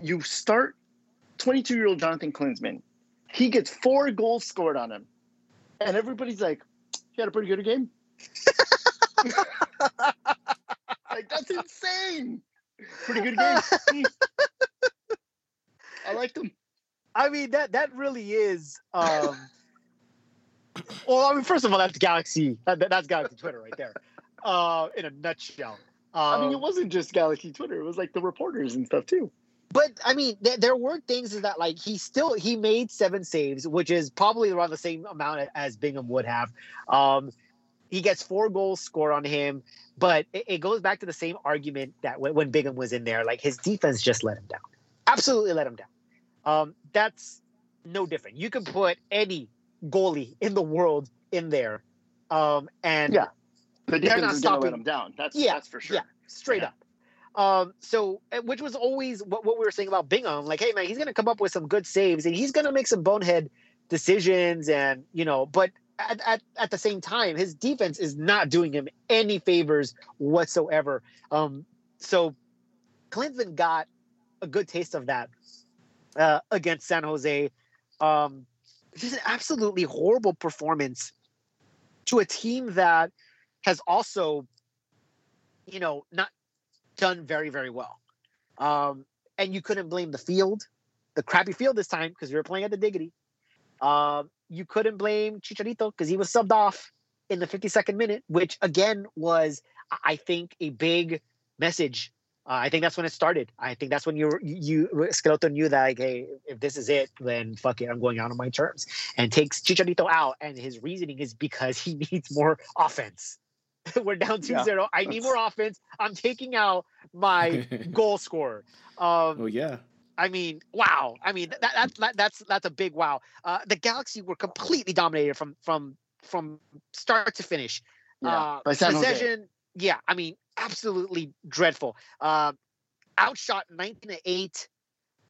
you start 22 year old Jonathan Klinsmann. He gets four goals scored on him. And everybody's like, he had a pretty good game. like, that's insane. Pretty good game. I liked him. I mean that that really is. Um, well, I mean, first of all, that's Galaxy. That, that's Galaxy Twitter right there, uh, in a nutshell. Um, I mean, it um, wasn't just Galaxy Twitter; it was like the reporters and stuff too. But I mean, th- there were things is that like he still he made seven saves, which is probably around the same amount as Bingham would have. Um, he gets four goals scored on him, but it, it goes back to the same argument that when, when Bingham was in there, like his defense just let him down, absolutely let him down. Um, that's no different. You can put any goalie in the world in there, um, and yeah, the going to let him down. That's yeah, that's for sure. Yeah, straight yeah. up. Um, so which was always what, what we were saying about Bingham. Like, hey man, he's gonna come up with some good saves and he's gonna make some bonehead decisions and you know, but at, at, at the same time, his defense is not doing him any favors whatsoever. Um, so Klinsmann got a good taste of that uh, against San Jose. Um, just an absolutely horrible performance to a team that has also, you know, not done very, very well. Um, and you couldn't blame the field, the crappy field this time because we were playing at the Diggity. Um, you couldn't blame Chicharito because he was subbed off in the 52nd minute, which again was, I think, a big message. Uh, I think that's when it started. I think that's when you you Schelotto knew that like, hey, if this is it, then fuck it, I'm going out on my terms, and takes Chicharito out. And his reasoning is because he needs more offense. We're down 2-0. Yeah, I need more offense. I'm taking out my goal scorer. Um, oh yeah. I mean, wow. I mean, that, that, that that's that's a big wow. Uh, the Galaxy were completely dominated from from from start to finish. Yeah, uh, possession, yeah. I mean, absolutely dreadful. Uh, outshot 19 to 8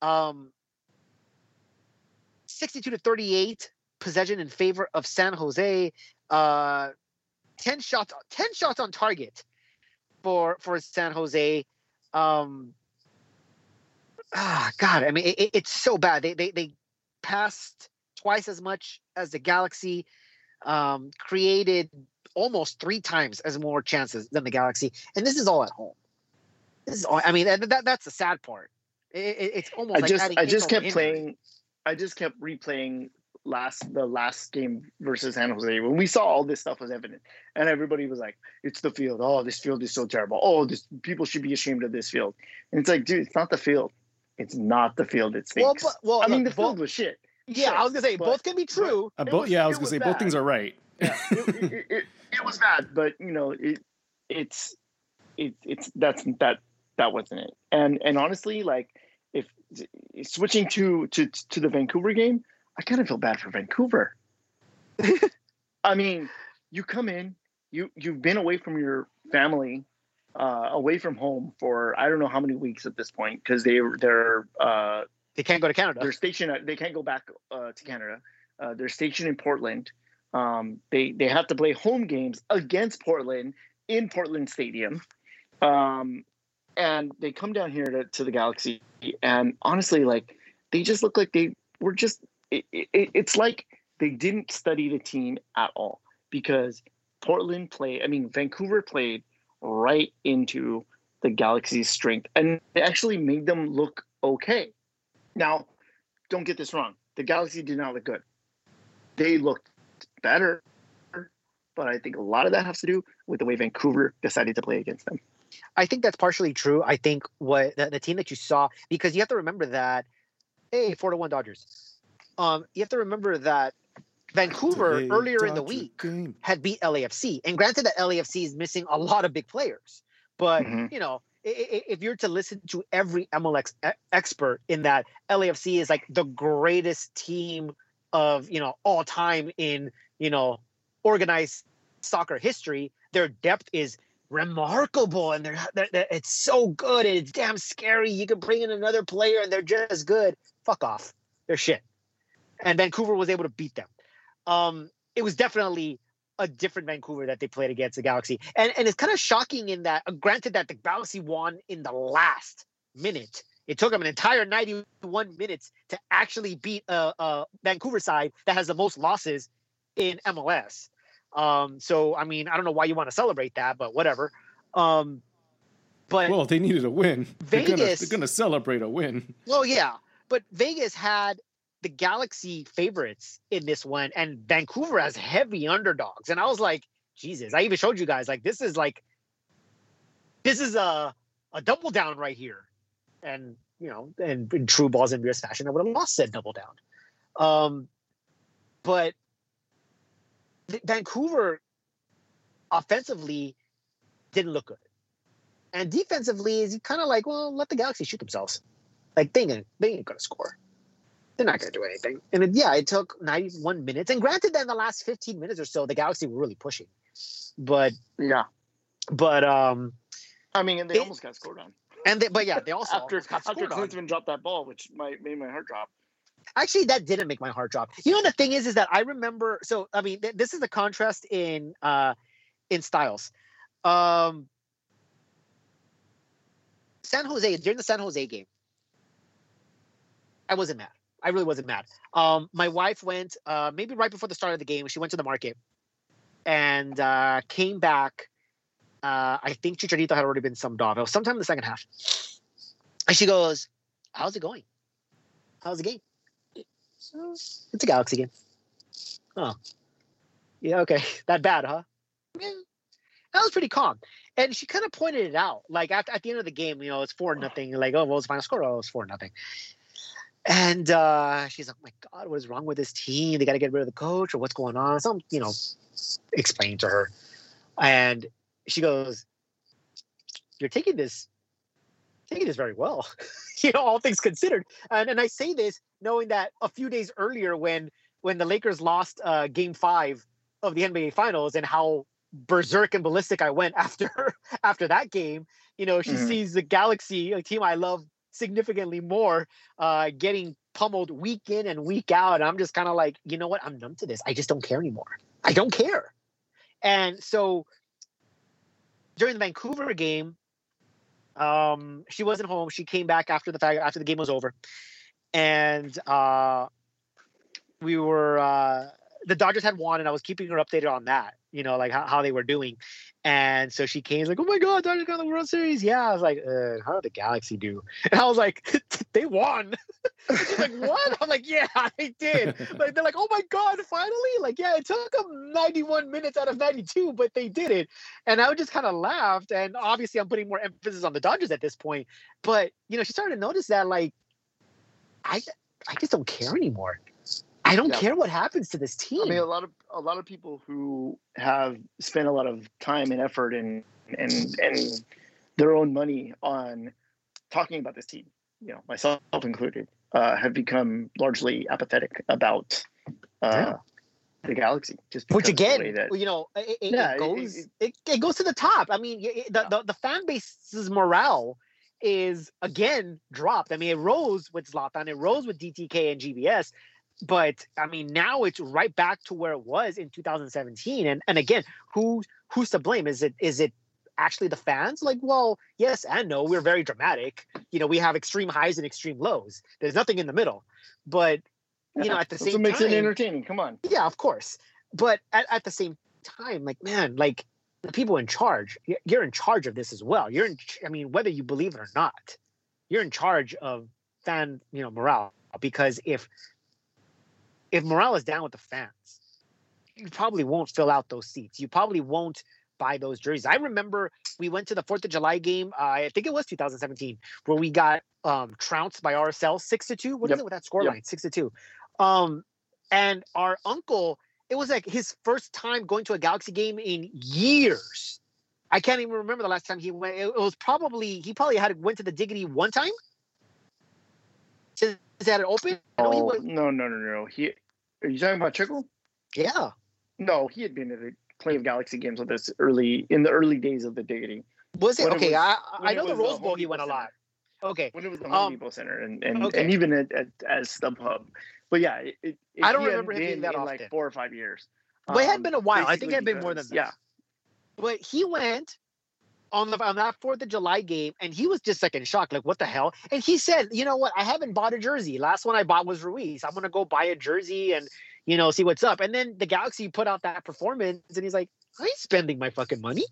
um 62 to 38 possession in favor of San Jose. Uh 10 shots 10 shots on target for for San Jose. Um ah, God, I mean, it, it's so bad. They they they passed twice as much as the Galaxy, um, created almost three times as more chances than the Galaxy, and this is all at home. This is all. I mean, that, that that's the sad part. It, it, it's almost. I like just I just kept playing. I just kept replaying last the last game versus San Jose when we saw all this stuff was evident and everybody was like it's the field oh this field is so terrible oh this people should be ashamed of this field and it's like dude it's not the field it's not the field It's stinks. Well, but, well I mean, the field was shit. Yeah, I was gonna say both can be true. Uh, both, yeah, I was gonna say bad. both things are right. Yeah, it, it, it, it, was bad, but you know, it it's it, it's that's that that wasn't it. And and honestly, like if switching to to to the Vancouver game, I kind of feel bad for Vancouver. I mean, you come in, you you've been away from your family uh, away from home for I don't know how many weeks at this point because they they're uh, they can't go to Canada. They're stationed. They can't go back uh, to Canada. Uh, they're stationed in Portland. Um, they they have to play home games against Portland in Portland Stadium, um, and they come down here to, to the Galaxy. And honestly, like they just look like they were just. It, it, it's like they didn't study the team at all because Portland played. I mean, Vancouver played right into the Galaxy's strength and it actually made them look okay. Now, don't get this wrong. The Galaxy did not look good. They looked better. but I think a lot of that has to do with the way Vancouver decided to play against them. I think that's partially true. I think what the, the team that you saw, because you have to remember that, hey, four to one Dodgers. Um, you have to remember that Vancouver Today, earlier Dodger in the week game. had beat LAFC, and granted that LAFC is missing a lot of big players, but mm-hmm. you know if you're to listen to every MLS expert in that LAFC is like the greatest team of you know all time in you know organized soccer history, their depth is remarkable and they're, they're, they're, it's so good and it's damn scary. You can bring in another player and they're just good. Fuck off. They're shit. And Vancouver was able to beat them. Um, it was definitely a different Vancouver that they played against the Galaxy. And and it's kind of shocking in that, uh, granted that the Galaxy won in the last minute. It took them an entire 91 minutes to actually beat a, a Vancouver side that has the most losses in MLS. Um, so I mean, I don't know why you want to celebrate that, but whatever. Um, but well, they needed a win. Vegas, they're gonna, they're gonna celebrate a win. Well, yeah, but Vegas had the Galaxy favorites in this one, and Vancouver has heavy underdogs. And I was like, Jesus, I even showed you guys like this is like this is a a double down right here. And you know, and in true balls and beers fashion, I would have lost said double down. Um, but Vancouver offensively didn't look good. And defensively is kind of like, well, let the Galaxy shoot themselves. Like they ain't, they ain't gonna score they're not going to do anything. And it, yeah, it took 91 minutes. And granted, then the last 15 minutes or so, the Galaxy were really pushing. But yeah, but um, I mean, and they it, almost got scored on. And they, but yeah, they also after after Klinsmann dropped that ball, which might made my heart drop. Actually, that didn't make my heart drop. You know, the thing is, is that I remember. So, I mean, th- this is the contrast in uh in styles. Um, San Jose during the San Jose game, I wasn't mad. I really wasn't mad. Um, my wife went uh, maybe right before the start of the game. She went to the market and uh, came back. Uh, I think Chicharito had already been summed off. It was sometime in the second half. And she goes, "How's it going? How's the game? It's a Galaxy game. Oh, yeah, okay, that bad, huh? Yeah. That was pretty calm. And she kind of pointed it out, like at, at the end of the game, you know, it's four nothing. Like, oh, what was the final score? Oh, it's four nothing. And uh, she's like, oh my God, what is wrong with this team? They got to get rid of the coach or what's going on? Some, you know, explaining to her. And she goes, You're taking this, taking this very well, you know, all things considered. And, and I say this knowing that a few days earlier when when the Lakers lost uh, game five of the NBA finals and how berserk and ballistic I went after after that game, you know, she mm-hmm. sees the Galaxy, a team I love significantly more uh, getting pummeled week in and week out. And I'm just kind of like, you know what? I'm numb to this. I just don't care anymore. I don't care. And so during the Vancouver game, um, she wasn't home. She came back after the fact after the game was over, and uh, we were uh, the Dodgers had won, and I was keeping her updated on that. You know, like how, how they were doing. And so she came, like, "Oh my God, Dodgers got the World Series!" Yeah, I was like, uh, "How did the Galaxy do?" And I was like, "They won." She's like, "What?" I'm like, "Yeah, they did." Like they're like, "Oh my God, finally!" Like, yeah, it took them 91 minutes out of 92, but they did it. And I just kind of laughed. And obviously, I'm putting more emphasis on the Dodgers at this point. But you know, she started to notice that, like, I, I just don't care anymore. I don't yeah. care what happens to this team. I mean, a lot of a lot of people who have spent a lot of time and effort and and and their own money on talking about this team, you know, myself included, uh, have become largely apathetic about uh, yeah. the galaxy. Just which again, that, you know, it, it, yeah, it goes it, it, goes to the top. I mean, the, the the fan base's morale is again dropped. I mean, it rose with Zlatan, it rose with DTK and GBS but I mean, now it's right back to where it was in 2017. And and again, who who's to blame? Is it is it actually the fans? Like, well, yes and no. We're very dramatic. You know, we have extreme highs and extreme lows. There's nothing in the middle. But you know, at the same time, makes it entertaining. Come on. Yeah, of course. But at, at the same time, like, man, like the people in charge, you're in charge of this as well. You're in. I mean, whether you believe it or not, you're in charge of fan, you know, morale. Because if if morale is down with the fans, you probably won't fill out those seats. You probably won't buy those jerseys. I remember we went to the Fourth of July game. Uh, I think it was 2017, where we got um, trounced by RSL six to two. What yep. is it with that scoreline? Yep. Six to two. Um, and our uncle, it was like his first time going to a Galaxy game in years. I can't even remember the last time he went. It, was probably he probably had went to the Diggity one time. Is that an open? Oh no no no no. He are you talking about Chickle? Yeah. No, he had been at plenty of Galaxy games with us early in the early days of the Diggity. Was it when okay? It was, I I know the Rose Bowl he went a lot. Okay. When it was the Home um, Depot Center and and, okay. and even at, at as StubHub. But yeah, it, it, I don't remember him being that in often. like four or five years. But um, it had um, been a while. I think it had been more than that. Yeah. But he went on the on that Fourth of July game, and he was just like in shock, like what the hell? And he said, "You know what? I haven't bought a jersey. Last one I bought was Ruiz. I'm gonna go buy a jersey and you know see what's up." And then the Galaxy put out that performance, and he's like, "I ain't spending my fucking money."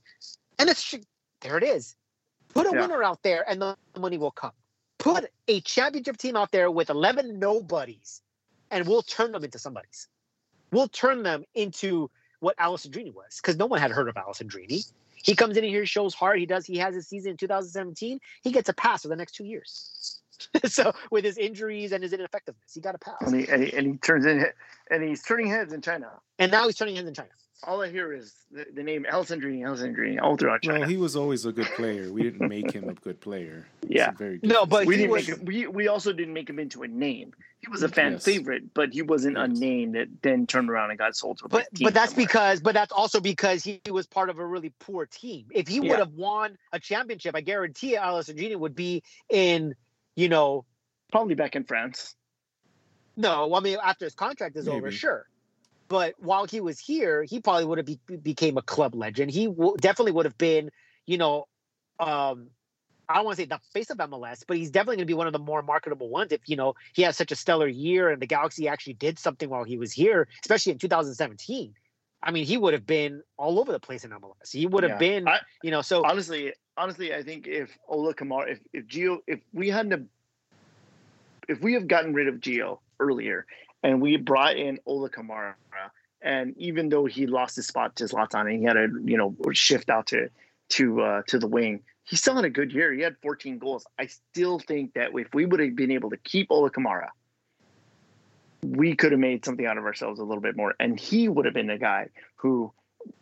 And it's there. It is. Put a yeah. winner out there, and the money will come. Put a championship team out there with 11 nobodies, and we'll turn them into somebody's. We'll turn them into what Alessandrini was, because no one had heard of Alessandrini. He comes in here, shows heart. He does. He has his season in 2017. He gets a pass for the next two years. so with his injuries and his ineffectiveness, he got a pass. And he, and he, and he turns in, and he's turning heads in China. And now he's turning heads in China all I hear is the, the name Alessandrini, Alessandrini, all throughout China. Well, he was always a good player. We didn't make him a good player. yeah, very good no, but we didn't was... make him, we we also didn't make him into a name. He was a fan yes. favorite, but he wasn't yes. a name that then turned around and got sold to. A but but that's somewhere. because but that's also because he was part of a really poor team. If he yeah. would have won a championship, I guarantee Alessandrini would be in, you know, probably back in France. No, I mean after his contract is Maybe. over, sure but while he was here, he probably would have be, became a club legend. He w- definitely would have been, you know, um, I don't want to say the face of MLS, but he's definitely going to be one of the more marketable ones if you know he has such a stellar year and the Galaxy actually did something while he was here, especially in 2017. I mean, he would have been all over the place in MLS. He would have yeah. been, I, you know. So honestly, honestly, I think if Ola Kamara, if if Gio, if we hadn't, if we have gotten rid of Gio earlier and we brought in Ola Kamara. And even though he lost his spot to Zlatan and he had to, you know, shift out to to uh, to the wing, he still had a good year. He had 14 goals. I still think that if we would have been able to keep Ola Kamara, we could have made something out of ourselves a little bit more. And he would have been the guy who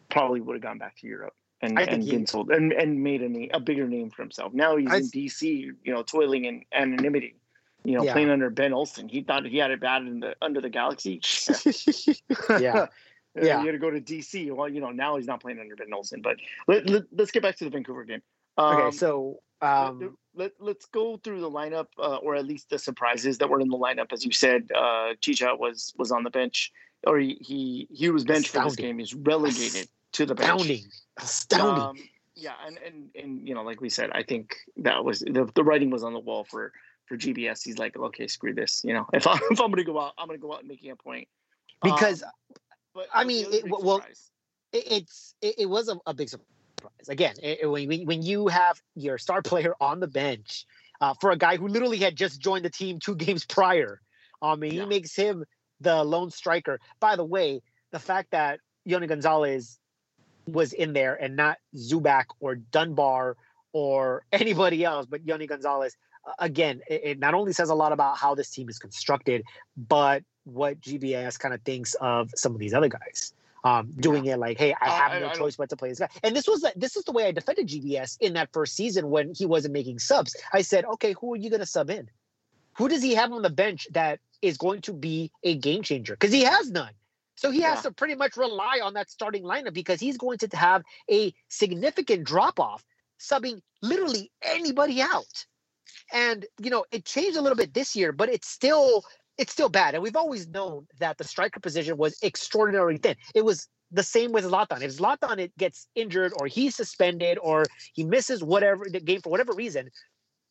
probably would have gone back to Europe and, and been sold and, and made a, name, a bigger name for himself. Now he's I, in DC, you know, toiling in anonymity you know, yeah. playing under Ben Olsen. He thought he had it bad in the under the Galaxy. yeah. Uh, yeah. You got to go to DC. Well, you know, now he's not playing under Ben Olsen. But let, let, us get back to the Vancouver game. Um, okay, so um, let, let, us go through the lineup, uh, or at least the surprises that were in the lineup. As you said, uh, Chicha was was on the bench, or he he, he was benched for this game. He's relegated to the bench. Astounding. Astounding. Um, yeah, and, and and you know, like we said, I think that was the, the writing was on the wall for for GBS, he's like, okay, screw this. You know, if I'm, if I'm going to go out, I'm going to go out and making a point. Because, um, but I mean, it, well, it, it's it, it, was a, a, big surprise. Again, when when you have your star player on the bench uh, for a guy who literally had just joined the team two games prior, I mean, yeah. he makes him the lone striker. By the way, the fact that Yony Gonzalez was in there and not Zubak or Dunbar or anybody else, but Yony Gonzalez again, it, it, not only says a lot about how this team is constructed, but what GBS kind of thinks of some of these other guys. Um, doing yeah. it like, hey, I have no I, choice but to play this guy. And this was this is the way I defended GBS in that first season when he wasn't making subs. I said, okay, who are you going to sub in? Who does he have on the bench that is going to be a game changer? Because he has none. So he has yeah. to pretty much rely on that starting lineup because he's going to have a significant drop off, subbing literally anybody out. And you know, it changed a little bit this year, but it's still it's still bad. And we've always known that the striker position was extraordinarily thin. It was the same with Zlatan. If Zlatan it gets injured or he's suspended or he misses whatever the game for whatever reason,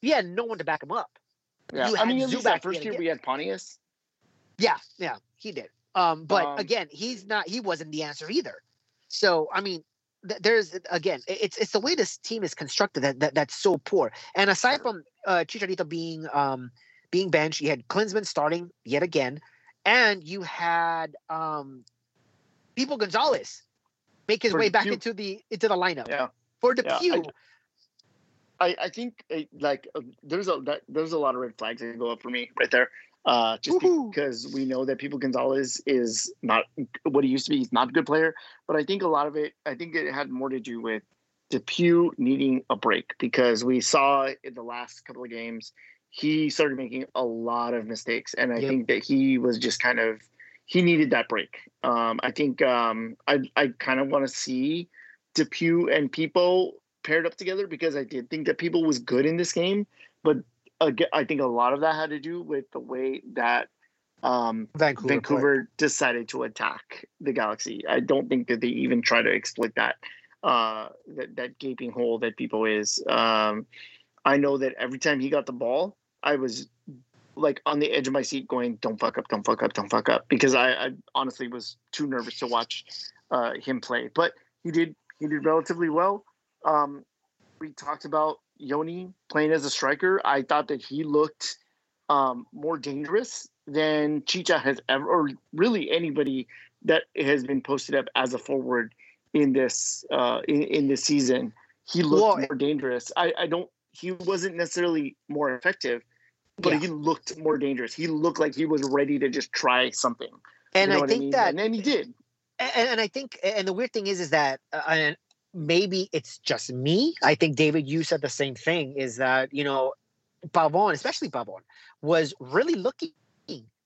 he had no one to back him up. Yeah, I mean, Zubak that first year we had Pontius. Yeah, yeah, he did. Um, but um, again, he's not. He wasn't the answer either. So I mean, there's again, it's it's the way this team is constructed that, that that's so poor. And aside from uh, Chicharito being um being benched, you had Klinsmann starting yet again, and you had um Pipo Gonzalez make his For way back into the into the lineup Yeah. for Yeah, DePuy. I, I think uh, like uh, there's a that, there's a lot of red flags that go up for me right there. Uh, just Woohoo. because we know that Pipo Gonzalez is not what he used to be. He's not a good player, but I think a lot of it. I think it had more to do with DePuy needing a break because we saw in the last couple of games he started making a lot of mistakes, and I Yep. think that he was just kind of he needed that break. Um, I think um, I I kind of want to see DePuy and Pipo paired up together because I did think that Pipo was good in this game, but again, I think a lot of that had to do with the way that um, Vancouver. Vancouver decided to attack the Galaxy. I don't think that they even try to exploit that uh, that that gaping hole that Pipo is. Um, I know that every time he got the ball, I was like on the edge of my seat, going, "Don't fuck up! Don't fuck up! Don't fuck up!" Because I, I honestly was too nervous to watch uh, him play. But he did he did relatively well. Um, we talked about Yoni playing as a striker. I thought that he looked um, more dangerous than Chicha has ever, or really anybody that has been posted up as a forward in this uh, in, in this season. He looked Well, more dangerous. I, I don't. He wasn't necessarily more effective, but Yeah. he looked more dangerous. He looked like he was ready to just try something. and you know I think mean? that and then he did. and, and I think, and the weird thing is, is that, uh, and maybe it's just me. I think David, you said the same thing. Is that you know, Pavon, especially Pavon, was really looking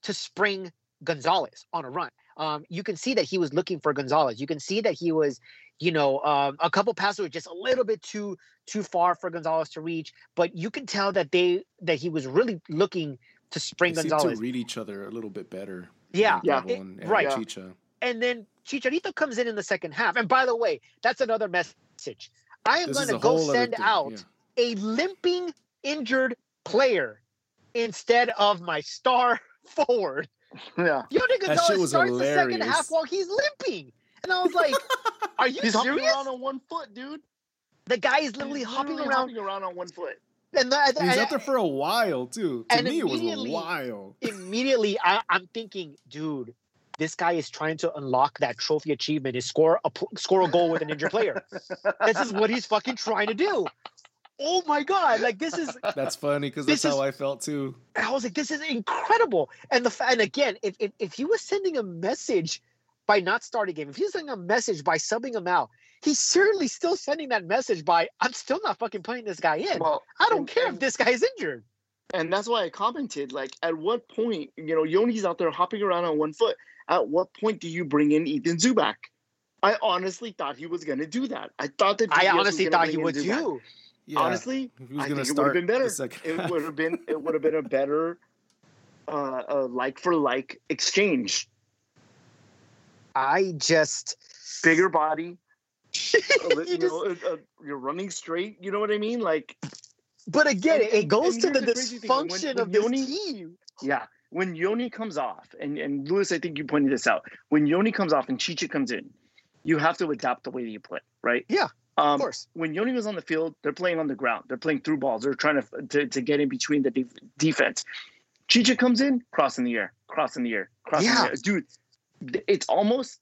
to spring Gonzalez on a run. Um, you can see that he was looking for Gonzalez. You can see that he was, you know, um, a couple passes were just a little bit too too far for Gonzalez to reach. But you can tell that they that he was really looking to spring They Gonzalez. to read each other a little bit better. Yeah, Yeah. Pablo and, and right. Chicha. and then Chicharito comes in in the second half. And by the way, that's another message. I am going to go send thing, out yeah. a limping, injured player instead of my star forward. Yeah. Yoni shit Gonzalez was starts the second half while he's limping. And I was like, are you He's hopping around on one foot, dude. The guy is literally He's hopping literally around. hopping around on one foot. And, the, He was and- out there for a while too. To and me, it was a immediately- while. immediately I, I'm thinking, dude, this guy is trying to unlock that trophy achievement is score a score a goal with an injured player. this is what he's fucking trying to do. Oh my god! Like this is, That's funny because that's This how is- I felt too. I was like, this is incredible. And the and again, if if, if he was sending a message by not starting him, if he's sending a message by subbing him out, he's certainly still sending that message by I'm still not fucking putting this guy in. Well, I don't and- care if this guy is injured. and that's why I commented. Like, at what point, you know, Yoni's out there hopping around on one foot. At what point do you bring in Ethan Zubak? I honestly thought he was going to do that. I thought that. I Diaz was honestly thought he would Zubak. too. Yeah, Honestly, he was I gonna think it would have been better. It would have been. It would have been a better, uh, uh, like for like exchange. I just Bigger body. You you know, uh, uh, you're running straight. You know what I mean? Like, But again, And- it goes to the the thing, when- dysfunction when of this Yoni- team. Yeah. When Yoni comes off, and, and Lewis, I think you pointed this out. When Yoni comes off and Chicha comes in, you have to adapt the way that you play, right? Yeah, Um, Of course. when Yoni was on the field, they're playing on the ground. They're playing through balls. They're trying to to, to get in between the def- defense. Chicha comes in, cross in the air, cross in the air, cross in Yeah. the air. Dude, it's almost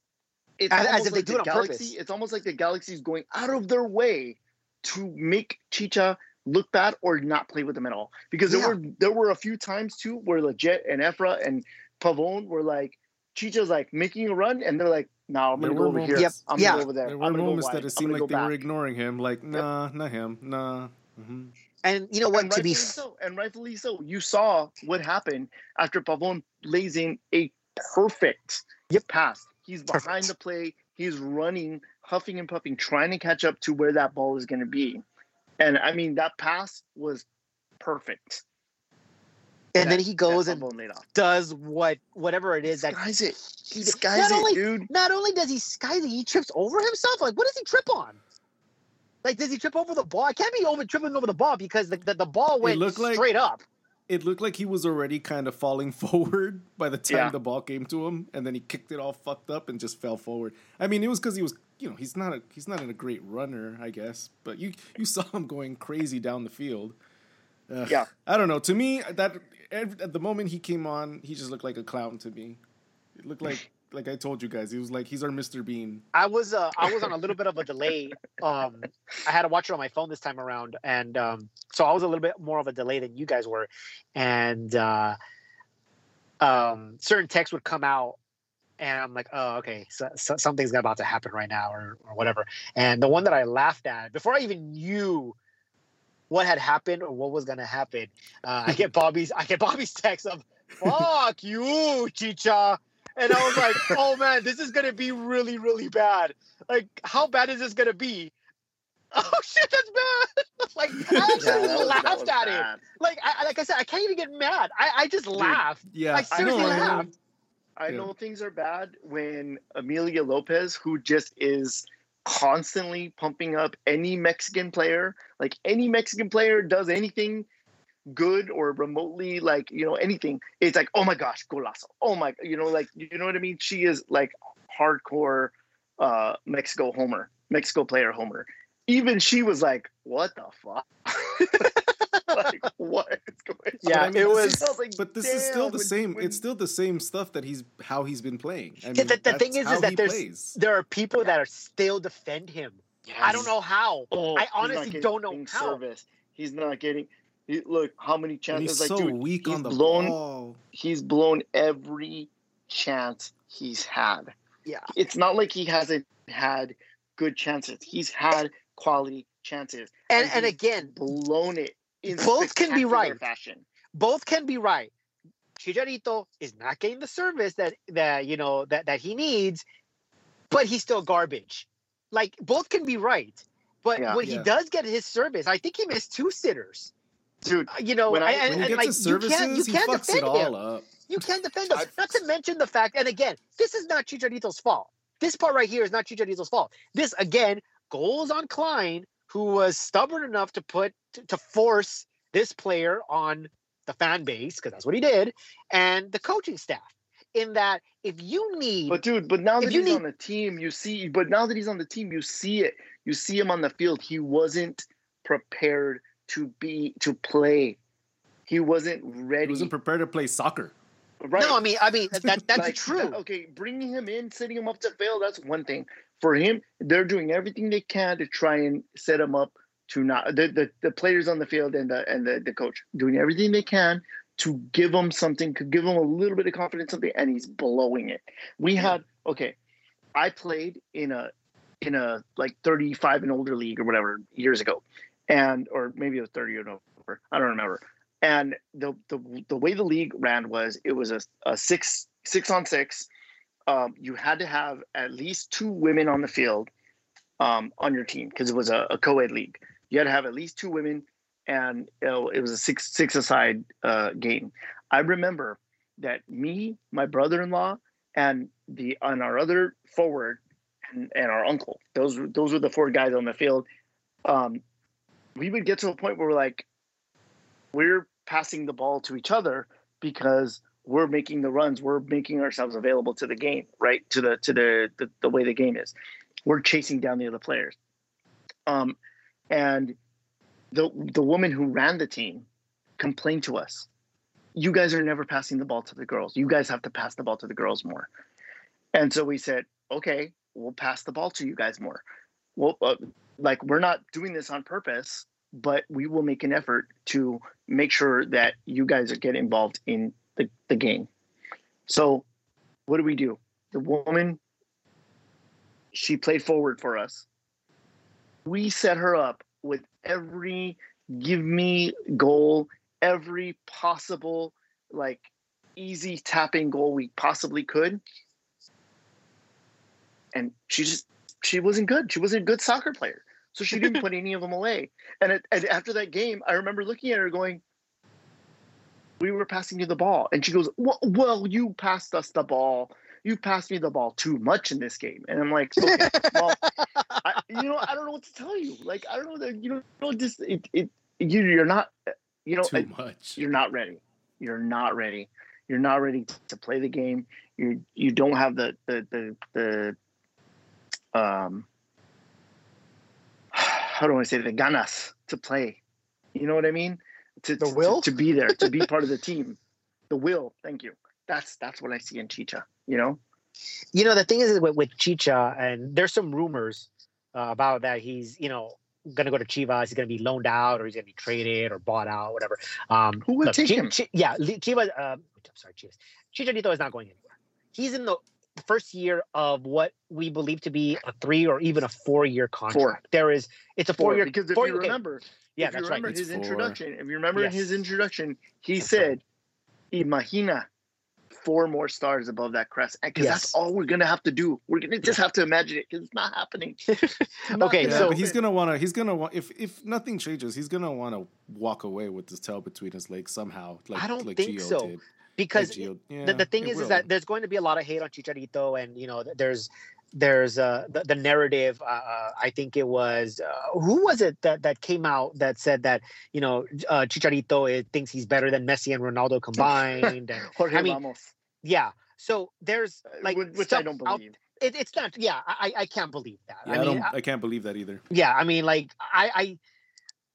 it's As- as almost if they like do the it on Galaxy. purpose. It's almost like the Galaxy is going out of their way to make Chicha look bad or not play with them at all. Because there Yeah. were there were a few times too where Lletget and Efra and Pavon were like Chicha's like making a run and they're like, no, I'm gonna go were over here. Yep. I'm Yeah. gonna go over there. There I'm were gonna moments wide. that it seemed like go they were ignoring him. Like, nah, not him. Nah. hmm And you know what? and To be rightfully so, and rightfully so. You saw what happened after Pavon lays in a perfect Yep. pass. He's behind Perfect. the play. He's running, huffing and puffing, trying to catch up to where that ball is going to be. And I mean, that pass was perfect. and then he goes and Pavon laid off. does what whatever it is that skies it. He He- skies not it, only- dude. not only does he sky it, he trips over himself. Like, what does he trip on? Like, does he trip over the ball? I can't be over tripping over the ball because the, the, the ball went looked like- straight up. It looked like he was already kind of falling forward by the time Yeah. the ball came to him, and then he kicked it all fucked up and just fell forward. I mean, it was because he was, you know, he's not a he's not a great runner, I guess, but you you saw him going crazy down the field. Ugh. Yeah. I don't know. To me, that at the moment he came on, he just looked like a clown to me. It looked like like I told you guys, he was like he's our Mr. Bean. I was uh, I was on a little bit of a delay. Um, I had to watch it on my phone this time around, and um, so I was a little bit more of a delay than you guys were, and uh, um, certain texts would come out. And I'm like, oh, okay, so, so something's about to happen right now, or, or whatever. And the one that I laughed at before I even knew what had happened or what was gonna happen. Uh, I get Bobby's I get Bobby's text of "fuck you, Chicha," and I was like, "Oh man, this is gonna be really really bad. Like, how bad is this gonna be?" Oh shit, that's bad! like I actually yeah, was, laughed at bad. it. Like I like I said, I can't even get mad. I, I just Dude, laughed. Yeah, I seriously I know, laughed. I know things are bad when Amelia Lopez, who just is constantly pumping up any Mexican player. Like any Mexican player does anything good or remotely like you know anything, it's like oh my gosh, golazo. Oh my, you know like you know what I mean. She is like hardcore uh Mexico homer, Mexico player homer. Even she was like, what the fuck. like what is going yeah, on? Yeah, it was. like, but this is still the when, same. When, it's still the same stuff that he's how he's been playing. I mean, the, the thing is, is that there's plays. there are people that are still defend him. Yes. I don't know how. Oh, I honestly don't know how. Service. He's not getting. He, look how many chances. he's like, so dude, weak on the blown, ball. He's blown every chance he's had. Yeah, it's not like he hasn't had good chances. He's had quality chances, and and, and again, blown it in both can be right. Fashion. Both can be right. Chicharito is not getting the service that that you know that that he needs, but he's still garbage. Like both can be right, but yeah, when yeah. he does get his service, I think he missed two sitters. Dude, uh, you know, when, I, and, and, like, services, you can't, you can't defend him. Up. You can't defend him. Not to mention the fact, and again, this is not Chicharito's fault. This part right here is not Chicharito's fault. This again goes on Klein, who was stubborn enough to put to, to force this player on the fan base because that's what he did, and the coaching staff. In that, if you need, but dude, but now that he's need, on the team, you see. But now that he's on the team, you see it. You see him on the field. He wasn't prepared to be to play. He wasn't ready. He wasn't prepared to play soccer. Right. No, I mean, I mean that that's like, true. Okay, bringing him in, setting him up to fail, that's one thing. For him, they're doing everything they can to try and set him up to not the, the, the players on the field and the and the, the coach doing everything they can to give him something, to give him a little bit of confidence, something, and he's blowing it. We had okay, I played in a in a like 35 and older league or whatever years ago, and or maybe it was 30 or over, I don't remember. And the the the way the league ran was it was a, a six six on six. Um, you had to have at least two women on the field um, on your team because it was a, a co-ed league you had to have at least two women, and it was a six six aside uh, game. I remember that me, my brother-in-law, and the on our other forward and, and our uncle. Those those were the four guys on the field. Um, we would get to a point where we're like, we're passing the ball to each other because we're making the runs, we're making ourselves available to the game, right? To the to the the, the way the game is. We're chasing down the other players. Um, and the the woman who ran the team complained to us, "You guys are never passing the ball to the girls. You guys have to pass the ball to the girls more." And so we said, "Okay, we'll pass the ball to you guys more." Well, uh, like we're not doing this on purpose, but we will make an effort to make sure that you guys get involved in the, the game. So, what do we do? The woman, she played forward for us we set her up with every give me goal, every possible like easy tapping goal we possibly could. And she just she wasn't good. She wasn't a good soccer player. So she didn't put any of them away. And, it, and after that game, I remember looking at her going, we were passing you the ball. And she goes, well, well, you passed us the ball you passed me the ball too much in this game. And I'm like, okay, well, I, you know, I don't know what to tell you. Like, I don't know that, you know, just, it, it, you, you're not, you know, too much. You're not ready. You're not ready. You're not ready to play the game. You, you don't have the, the, the, the, um, how do I say the ganas to play? You know what I mean? To, the will to, to be there, to be part of the team. The will. Thank you. That's that's what I see in Chicha you know You know, the thing is with, with Chicha, and there's some rumors uh, about that he's, you know, going to go to Chivas. He's going to be loaned out, or he's going to be traded or bought out, whatever. Um, Who would look, take Chi- him? Chi- yeah, Chivas. Uh, I'm sorry, Chivas. Chicharito is not going anywhere. He's in the first year of what we believe to be a three or even a four-year contract. Four. There is, it's a Four, four-year. because if four, you okay, remember, yeah, if that's right. remember It's his four. introduction, if you remember in his introduction, he That's right. said, "Imagina." Four more stars above that crest, because Yes. that's all we're gonna have to do. We're gonna just have to imagine it, because it's not happening. It's not Okay, Yeah, so- but he's gonna wanna. He's gonna want. If if nothing changes, he's gonna wanna walk away with his tail between his legs somehow. Like I don't like think Gio so, Did. Because Gio- the, yeah, the thing it is, is will. that there's going to be a lot of hate on Chicharito, and you know, there's there's uh the, the narrative. Uh, uh, I think it was uh, who was it that that came out that said that you know uh, Chicharito is, thinks he's better than Messi and Ronaldo combined, and Jorge I mean, Ramos, yeah. So there's like which, I don't out- believe. it, it's not. Yeah, I I can't believe that. Yeah, I I, mean, don't. I- I, can't believe that either. yeah, I mean, like I, I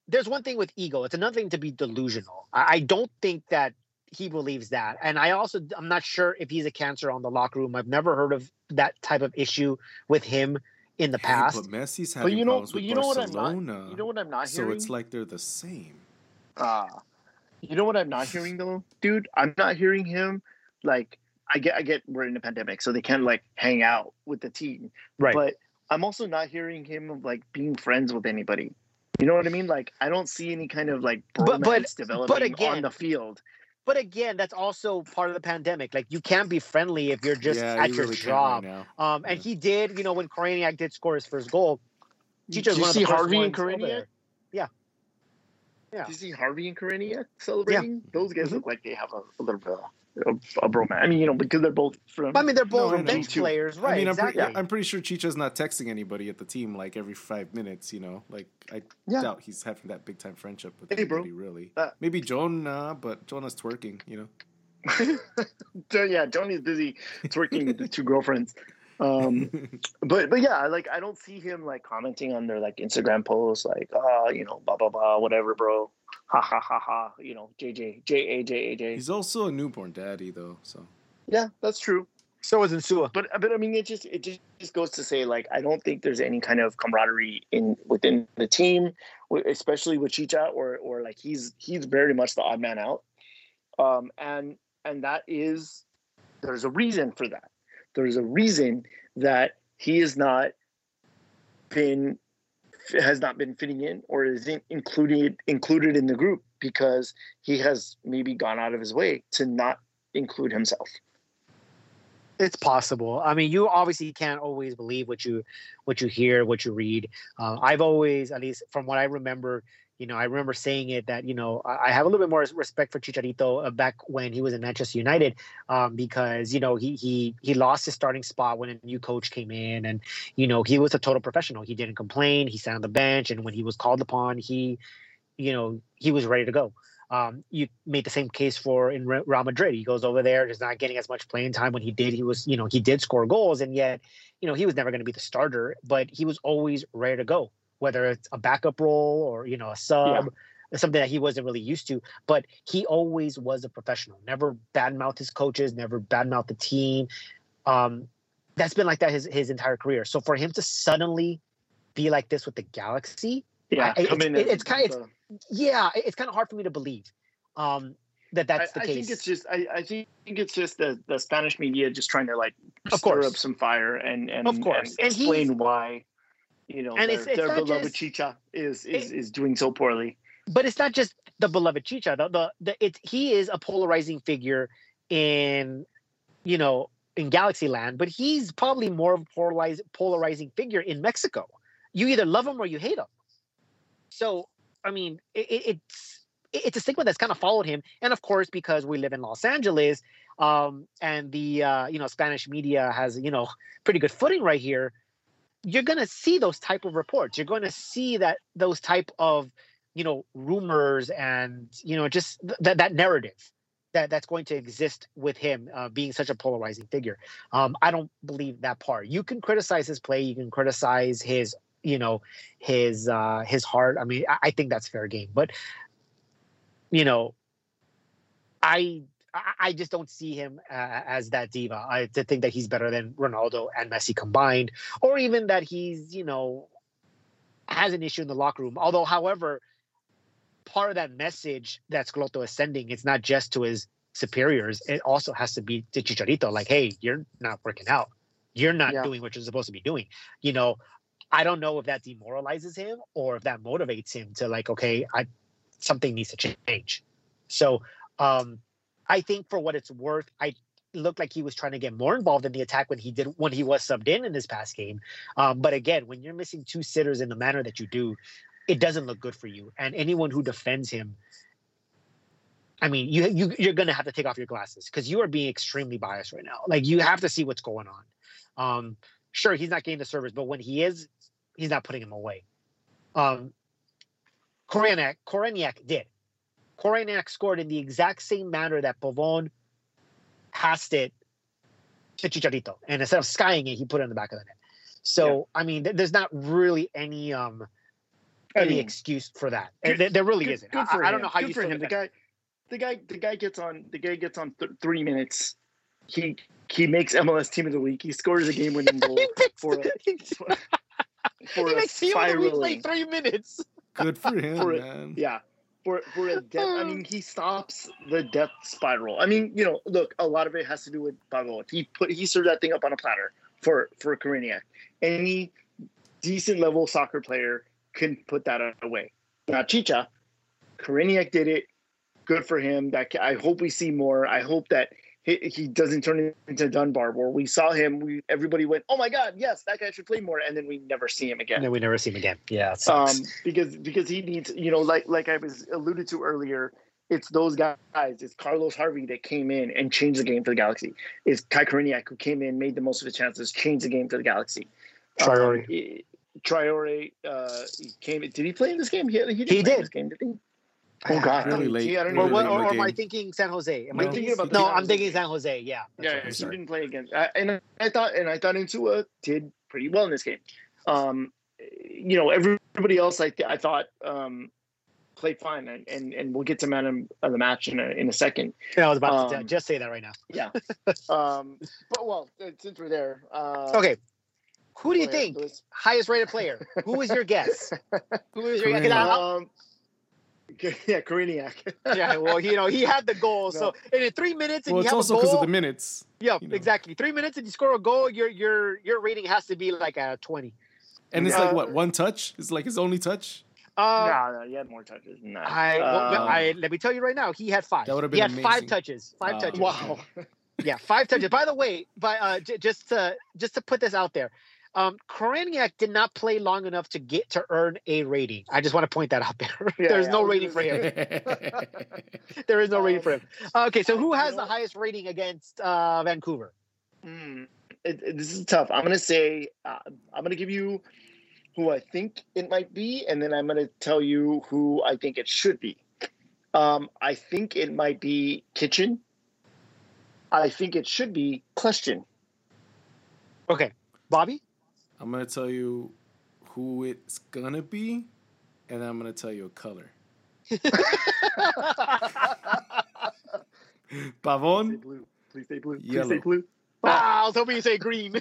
there's one thing with ego. It's another thing to be delusional. I, I don't think that he believes that, and I also I'm not sure if he's a cancer on the locker room. I've never heard of that type of issue with him in the Hey, past. but Messi's But having you know, problems but with you know what I'm Barcelona. not. You know what I'm not so it's like they're the same. Ah, you know what I'm not hearing though, dude. I'm not hearing him like I get. I get we're in a pandemic, so they can't like hang out with the team. right. But I'm also not hearing him of like being friends with anybody. You know what I mean? Like I don't see any kind of like But- bromance but- developing again- on the field. But again, that's also part of the pandemic. Like you can't be friendly if you're just yeah, at you your really job. right. Um, and Yeah. he did, you know, when Koreniak did score his first goal. Did you one of the see first Harvey and ones over Koreniak? there. Yeah. Did you see Harvey and Korenia celebrating? Those guys look like they have a, a little bit of a, a bromance. I mean, you know, because they're both from. I mean, they're both No, I bench Too. players, right? I mean, I'm, exactly. pretty, I'm pretty sure Chicha's not texting anybody at the team like every five minutes. You know, like I Yeah. doubt he's having that big time friendship with Hey, bro. anybody. Really, Uh, maybe Jonah, but Jonah's twerking. You know. So, yeah, Tony's busy twerking with the two girlfriends. Um, but but yeah, like I don't see him like commenting on their like Instagram posts, like oh you know blah blah blah whatever, bro, ha ha ha ha, you know JJ J A J A J. He's also a newborn daddy though, so Yeah, that's true. so is Insua. But but I mean, it just it just, just goes to say like I don't think there's any kind of camaraderie in within the team, especially with Chicha, or or like he's he's very much the odd man out, um, and and that is there's a reason for that. There's a reason that he has not been has not been fitting in or isn't included included in the group because he has maybe gone out of his way to not include himself. It's possible. I mean, you obviously can't always believe what you what you hear, what you read. Uh, I've always, at least from what I remember, you know, I remember saying it that you know I have a little bit more respect for Chicharito uh, back when he was in Manchester United, um, because you know he he he lost his starting spot when a new coach came in, and you know he was a total professional. He didn't complain. He sat on the bench, and when he was called upon, he, you know, he was ready to go. Um, you made the same case for in Real Madrid. He goes over there, just not getting as much playing time. When he did, he was, you know, he did score goals, and yet, you know, he was never going to be the starter, but he was always ready to go, whether it's a backup role or you know a sub, something that he wasn't really used to. But he always was a professional. Never badmouthed his coaches, never badmouthed the team. Um, that's been like that his his entire career. So for him to suddenly be like this with the Galaxy, Yeah, I- it's- in it- it's kind- the- yeah, it's kind of hard for me to believe um, that that's the I, I think it's just I, I think it's just the, the Spanish media just trying to like Of stir course. up some fire and and, Of course. and And explain why you know And their, it's- it's their beloved just- Chicha is is, It- is doing so poorly. but it's not just the beloved Chicha. The, the, the it's he is a polarizing figure in you know in Galaxy Land, but he's probably more of a polarizing polarizing figure in Mexico. You either love him or you hate him. So I mean, it, it, it's it's a stigma that's kind of followed him, and of course because we live in Los Angeles, um, and the uh, you know Spanish media has you know pretty good footing right here. You're gonna see those type of reports. You're going to see that those type of you know rumors and you know just th- that that narrative that that's going to exist with him uh, being such a polarizing figure. Um, i don't believe that part. You can criticize his play. You can criticize his you know his uh his heart. I mean i, I think that's fair game. But you know i I, I just don't see him uh, as that diva. I to think that he's better than Ronaldo and Messi combined, or even that he's you know has an issue in the locker room. Although, however, part of that message that Schelotto is sending, it's not just to his superiors. It also has to be to Chicharito. Like, hey, you're not working out. You're not yeah. doing what you're supposed to be doing. You know, I don't know if that demoralizes him or if that motivates him to like, okay, I something needs to change. So um I think for what it's worth, I looked like he was trying to get more involved in the attack when he did when he was subbed in in this past game. Um, but again, when you're missing two sitters in the manner that you do, it doesn't look good for you. And anyone who defends him, I mean, you you you're gonna have to take off your glasses because you are being extremely biased right now. Like you have to see what's going on. Um, sure, he's not getting the service, but when he is, he's not putting him away. Um, Koreniak, Koreniak did. Koreniak scored in the exact same manner that Pavon passed it to Chicharito. And instead of skying it, he put it in the back of the net. So, yeah. I mean, th- there's not really any um any I mean, excuse for that. Good, there, really good, isn't. Good I, I, don't know how good you for him. The guy, the guy, the guy gets on. The guy gets on th- three minutes. He he makes MLS Team of the Week. He scores a game-winning goal for a, for, for he makes Team of the Week like three minutes. Good for him, for man. A, yeah, for for a death. I mean, hmm. he stops the death spiral. I mean, you know, look, a lot of it has to do with Pablo. He put he served that thing up on a platter for for Koreniak. Any decent level soccer player can put that away. Now, Chicha, Koreniak did it. Good for him. That I hope we see more. I hope that he, he doesn't turn into Dunbar, where we saw him, we everybody went, "Oh my God, yes, that guy should play more," and then we never see him again. And then we never see him again. Yeah, um, because because he needs, you know, like like I was alluded to earlier, it's those guys. It's Carlos Harvey that came in and changed the game for the Galaxy. It's Kai Koreniak who came in, made the most of his chances, changed the game for the Galaxy. Traore. Um, Traore uh, came. Did he play in this game? He, he, he did. This game, did he? Oh God, really late. I don't or, what, or, or am I thinking San Jose? Am no, I thinking about? No, I'm thinking San Jose. Yeah, yeah. Right. He didn't play against, uh, and I thought, and I thought Insua did pretty well in this game. Um, you know, everybody else, I th- I thought um, played fine, and, and and we'll get to man of the match in a in a second. Yeah, I was about um, to just say that right now. yeah. um, but well, since we're there, uh, okay. Who do you think highest rated player? Who is your guess? Who is your guess? Um, Yeah, Koreniak. yeah, well, you know, he had the goal. No. So and in three minutes, and well, you it's have also because of the minutes. Yeah, you know. exactly. Three minutes, and you score a goal. Your your your rating has to be like a twenty. And it's uh, like what one touch? It's like his only touch. Uh, no, no, he had more touches No. I, well, I let me tell you right now, he had five. That would have been He had amazing. five touches. Five uh, touches. Wow. yeah, five touches. By the way, but uh, j- just to just to put this out there, um, did not play long enough to get to earn a rating. I just want to point that out there. Yeah, There's yeah, no rating for him. there is no rating for him. Okay, so who has the highest rating against uh, Vancouver? Mm, it, it, this is tough. I'm going to say, uh, I'm going to give you who I think it might be, and then I'm going to tell you who I think it should be. Um, I think it might be Kitchen. I think it should be Question. Okay. Bobby? I'm gonna tell you who it's gonna be, and I'm gonna tell you a color. Pavon. Please stay blue. Please stay blue. Please stay blue. Ah, I was hoping you say green.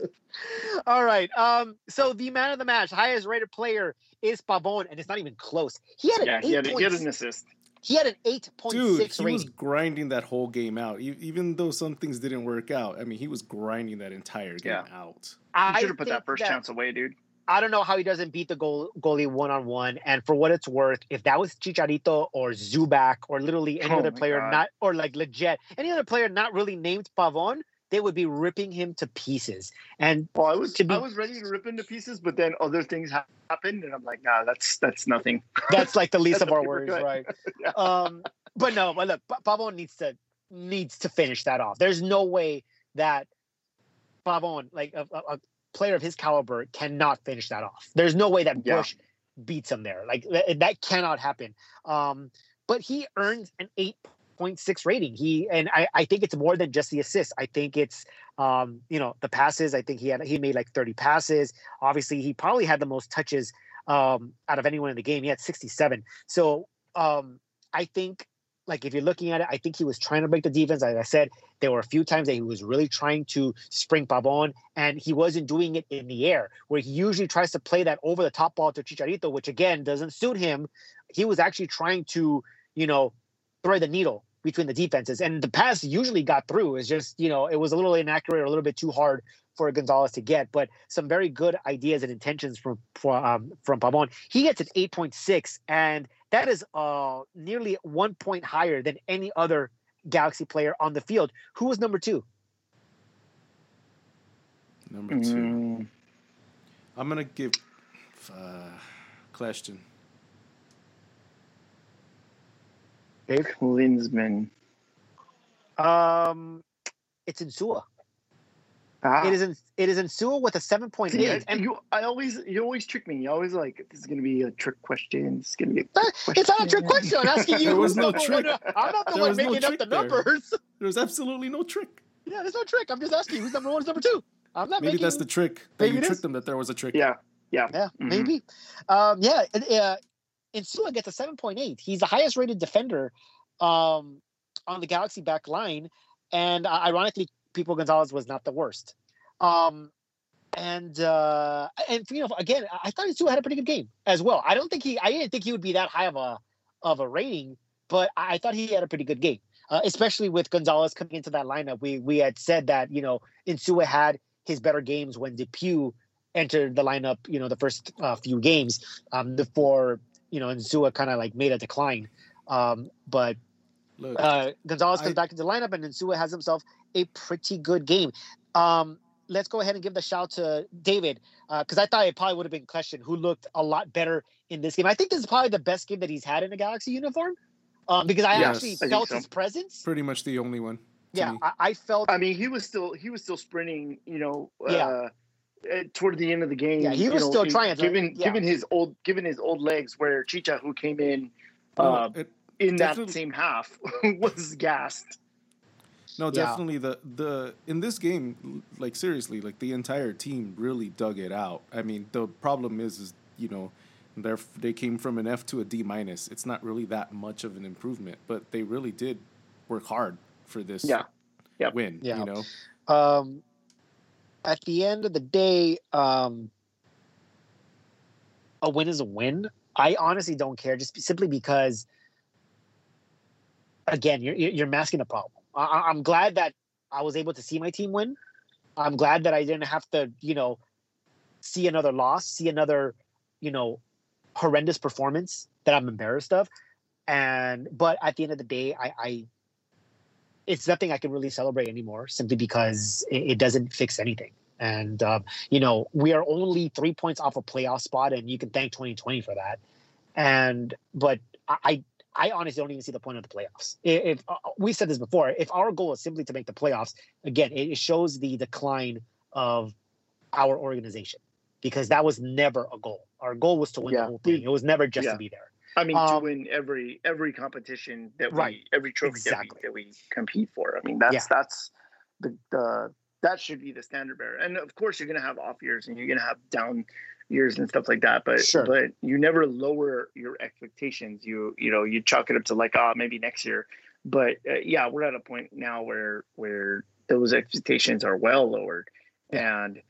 All right. Um. So the man of the match, highest rated player, is Pavon, and it's not even close. He had an yeah, he had, he had an assist. He had an 8.6 Dude, he rating. was grinding that whole game out. Even though some things didn't work out, I mean, he was grinding that entire game yeah. out. I should have put that first that, chance away, dude. I don't know how he doesn't beat the goal, goalie one on one. And for what it's worth, if that was Chicharito or Zubak or literally any oh other player, God. not or like legit any other player not really named Pavon, they would be ripping him to pieces. And well, I was be, I was ready to rip him to pieces, but then other things happened, and I'm like, nah, that's that's nothing. That's like the least of our worries, right? yeah. Um, but no, but look, Pavon needs to needs to finish that off. There's no way that Pavon, like a, a, player of his caliber, cannot finish that off. There's no way that Bush yeah. beats him there. Like that, that cannot happen. Um, but he earns an eight 0.6 rating. He and I, I think it's more than just the assists. I think it's um, you know, the passes. I think he had he made like 30 passes. Obviously, he probably had the most touches um out of anyone in the game. He had 67. So um I think like if you're looking at it, I think he was trying to break the defense. Like I said, there were a few times that he was really trying to spring Pavon, and he wasn't doing it in the air, where he usually tries to play that over the top ball to Chicharito, which again doesn't suit him. He was actually trying to, you know, thread the needle between the defenses, and the pass usually got through. It's just, you know, it was a little inaccurate or a little bit too hard for Gonzalez to get, but some very good ideas and intentions from um, from Pavon. He gets an 8.6, and that is uh, nearly one point higher than any other Galaxy player on the field. Who was number two? Number two. Mm. I'm gonna give uh, question. Dave Klinsmann. Um, it's Insua. Ah. It is in it is Insua with a seven point eight. And you, I always you always trick me. You always like this is going to be a trick question. It's going to be. It's not a trick question. I'm asking you. there was no trick. I'm not the there one making no up the there. numbers. There was absolutely no trick. Yeah, there's no trick. I'm just asking who's number one, who's number two. I'm not. Maybe making... that's the trick. Maybe you tricked them that there was a trick. Yeah. Yeah. Yeah. Mm-hmm. Maybe. Um, yeah. Uh, Insua gets a seven point eight. He's the highest rated defender um, on the Galaxy back line, and uh, ironically, Pipo Gonzalez was not the worst. Um, and uh, and you know, again, I thought Insua had a pretty good game as well. I don't think he, I didn't think he would be that high of a of a rating, but I thought he had a pretty good game, uh, especially with Gonzalez coming into that lineup. We we had said that you know Insua had his better games when DePuy entered the lineup. You know, the first uh, few games um, before you know Insua kind of like made a decline. Um, but Look, uh, Gonzalez comes I, back into the lineup, and Insua has himself a pretty good game. Um, let's go ahead and give the shout to David because uh, I thought it probably would have been question who looked a lot better in this game. I think this is probably the best game that he's had in a Galaxy uniform um, because I yes, actually I felt so. his presence. Pretty much the only one. Yeah, I, I, felt. I mean, he was still he was still sprinting. You know. Yeah. Uh, toward the end of the game, yeah, he was know, still trying. Given yeah. given his old given his old legs, where Chicha, who came in uh, it, in that same half, was gassed. No, definitely yeah. the the in this game, like seriously, like the entire team really dug it out. I mean, the problem is, is you know, they they came from an F to a D minus. It's not really that much of an improvement, but they really did work hard for this yeah. Yep. win. Yeah. You know, um, at the end of the day, um, a win is a win. I honestly don't care, just simply because, again, you're you're masking the problem. I, am glad that I was able to see my team win. I'm glad that I didn't have to, you know, see another loss, see another, you know, horrendous performance that I'm embarrassed of. And but at the end of the day, I, I it's nothing I can really celebrate anymore, simply because it, it doesn't fix anything. And um, you know, we are only three points off a playoff spot, and you can thank 2020 for that. And but I, I honestly don't even see the point of the playoffs. If, if uh, we said this before, if our goal is simply to make the playoffs, again, it shows the decline of our organization because that was never a goal. Our goal was to win yeah. the whole thing. It was never just yeah. to be there. I mean, um, to win every every competition that we right. every trophy exactly. that, we, that we compete for. I mean, that's yeah. that's the the that should be the standard bearer. And of course, you're going to have off years and you're going to have down years and stuff like that. But sure. but you never lower your expectations. You you know you chalk it up to like ah oh, maybe next year. But uh, yeah, we're at a point now where where those expectations are well lowered, and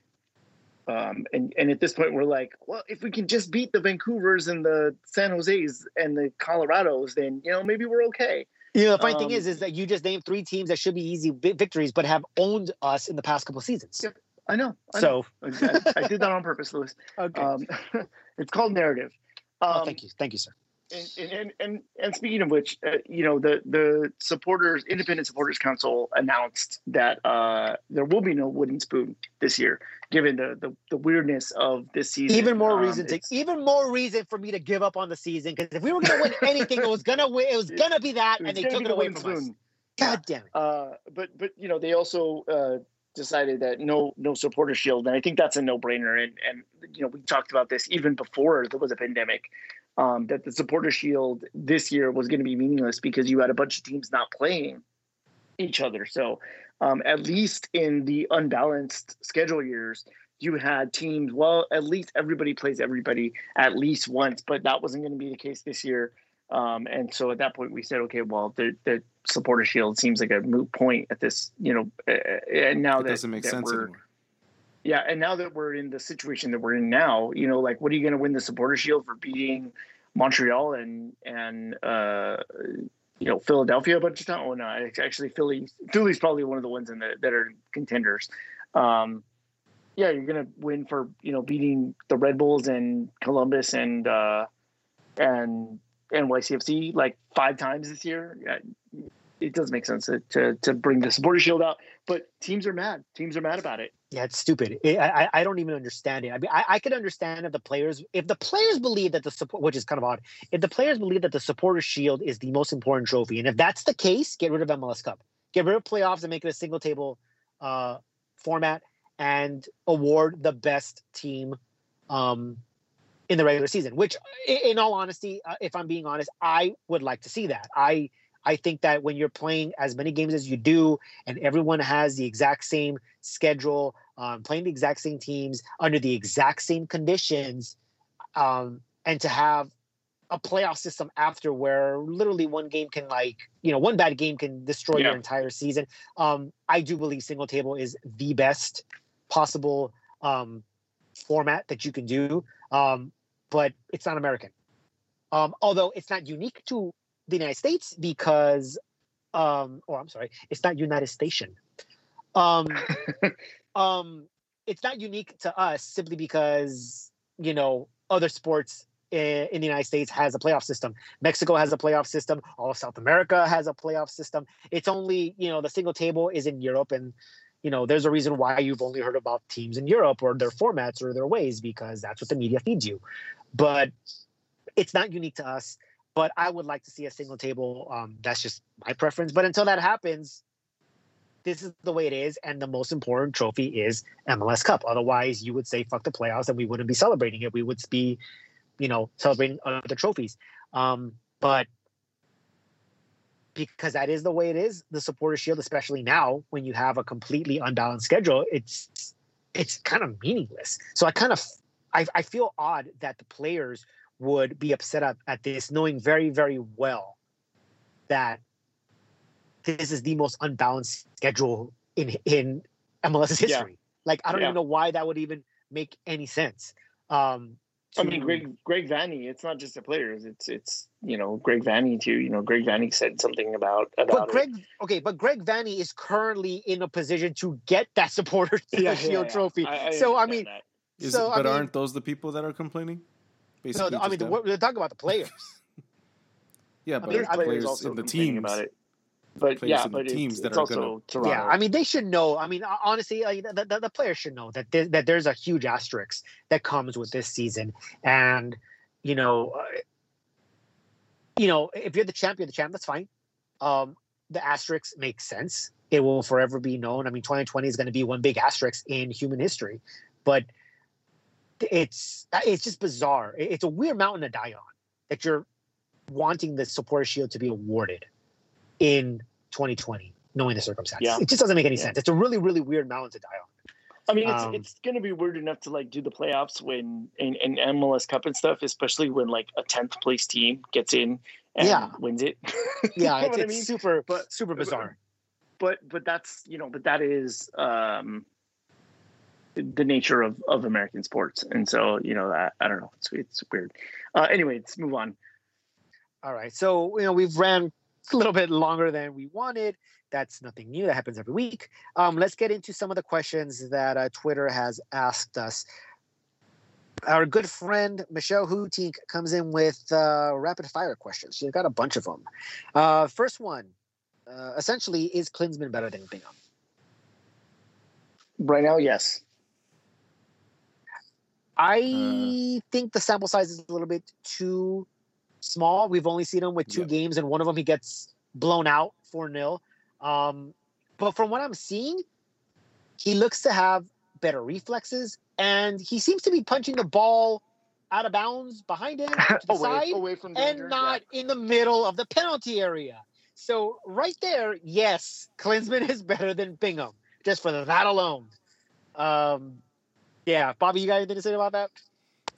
um and and at this point we're like, well, if we can just beat the Vancouvers and the San Jose's and the Colorados, then you know maybe we're okay. You know, the funny um, thing is, is that you just named three teams that should be easy victories, but have owned us in the past couple seasons. Yep. I know. I so know. I, I, did that on purpose, Lewis. Okay. Um, it's called narrative. Oh, um, oh, thank you, thank you, sir. And and and, and speaking of which, uh, you know, the the supporters, independent supporters council announced that uh, there will be no wooden spoon this year, given the the, the weirdness of this season. Even more um, reason to even more reason for me to give up on the season because if we were going to win anything, it was gonna win. It was gonna be that, and they took it away from spoon. us. God damn it. Uh, but but you know they also uh, decided that no no supporter shield, and I think that's a no brainer. And and you know we talked about this even before there was a pandemic. Um, that the supporter shield this year was going to be meaningless because you had a bunch of teams not playing each other. So um, at least in the unbalanced schedule years, you had teams. Well, at least everybody plays everybody at least once, but that wasn't going to be the case this year. Um, and so at that point, we said, okay, well, the, the supporter shield seems like a moot point at this, you know, and now it that doesn't make that sense anymore. Yeah, and now that we're in the situation that we're in now, you know, like, what are you going to win the supporter shield for beating Montreal and and uh, you know Philadelphia a bunch of times? Oh no, actually Philly Philly's probably one of the ones in the, that are contenders. Um, yeah, you're gonna win for you know beating the Red Bulls and Columbus and uh, and NYCFC like five times this year. It does make sense to, to, to bring the supporter shield out, but teams are mad. Teams are mad about it. Yeah, it's stupid. It, I I don't even understand it. I mean, I, I could understand if the players if the players believe that the support, which is kind of odd, if the players believe that the supporter shield is the most important trophy, and if that's the case, get rid of MLS Cup, get rid of playoffs, and make it a single table uh, format, and award the best team um, in the regular season. Which, in all honesty, uh, if I'm being honest, I would like to see that. I I think that when you're playing as many games as you do, and everyone has the exact same schedule, um, playing the exact same teams under the exact same conditions, um, and to have a playoff system after where literally one game can like you know one bad game can destroy yeah. your entire season. Um, I do believe single table is the best possible um, format that you can do, um, but it's not American. Um, although it's not unique to the United States because, um, or I'm sorry, it's not United Station. Um, um, it's not unique to us simply because you know other sports in, in, the United States has a playoff system. Mexico has a playoff system. All of South America has a playoff system. It's only you know the single table is in Europe, and you know there's a reason why you've only heard about teams in Europe or their formats or their ways because that's what the media feeds you. But it's not unique to us but I would like to see a single table. Um, that's just my preference. But until that happens, this is the way it is, and the most important trophy is MLS Cup. Otherwise, you would say fuck the playoffs, and we wouldn't be celebrating it. We would be, you know, celebrating other trophies. Um, but because that is the way it is, the supporter shield, especially now when you have a completely unbalanced schedule, it's it's kind of meaningless. So I kind of I, I feel odd that the players would be upset at, at this, knowing very, very well that this is the most unbalanced schedule in in MLS history. Yeah. Like I don't yeah. even know why that would even make any sense. Um, to... I mean, Greg Greg Vanney. It's not just the players. It's it's you know Greg Vanney too. You know, Greg Vanney said something about about. But Greg, it. okay, but Greg Vanney is currently in a position to get that supporter yeah, shield trophy. I, I so I mean, is so it, but I mean, aren't those the people that are complaining? Basically no, I mean, the, we're talking about the players. yeah, but I mean, players, players in the teams about it. But yeah, but teams it's, that it's are also gonna... Yeah, I mean, they should know. I mean, honestly, like, the, the, the players should know that there, that there's a huge asterisk that comes with this season, and you know, uh, you know, if you're the champ, you're the champ. That's fine. Um, the asterisk makes sense. It will forever be known. I mean, 2020 is going to be one big asterisk in human history, but it's uh, it's just bizarre. It's a weird mountain to die on that you're wanting the supporter shield to be awarded in 2020, knowing the circumstances. Yeah. It just doesn't make any yeah. sense. It's a really really weird mountain to die on. I mean, it's um, it's gonna be weird enough to like do the playoffs when in, in MLS Cup and stuff, especially when like a tenth place team gets in and yeah. wins it. yeah, it's, it's I mean? super but super bizarre. But but that's you know, but that is um the nature of, of American sports. And so, you know, I, I don't know. It's, it's weird. Uh, anyway, let's move on. All right. So, you know, we've ran a little bit longer than we wanted. That's nothing new. That happens every week. Um, let's get into some of the questions that uh, Twitter has asked us. Our good friend Michelle Hootink comes in with uh, rapid fire questions. She's got a bunch of them. Uh, first one, uh, essentially, is Klinsmann better than Bingham? Right now, yes. I uh, think the sample size is a little bit too small. We've only seen him with two yeah. games, and one of them he gets blown out 4 0. Um, but from what I'm seeing, he looks to have better reflexes, and he seems to be punching the ball out of bounds behind him to the away, side away from danger, and not yeah. in the middle of the penalty area. So right there, yes, Klinsmann is better than Bingham, just for that alone. Um, yeah, Bobby, you got anything to say about that?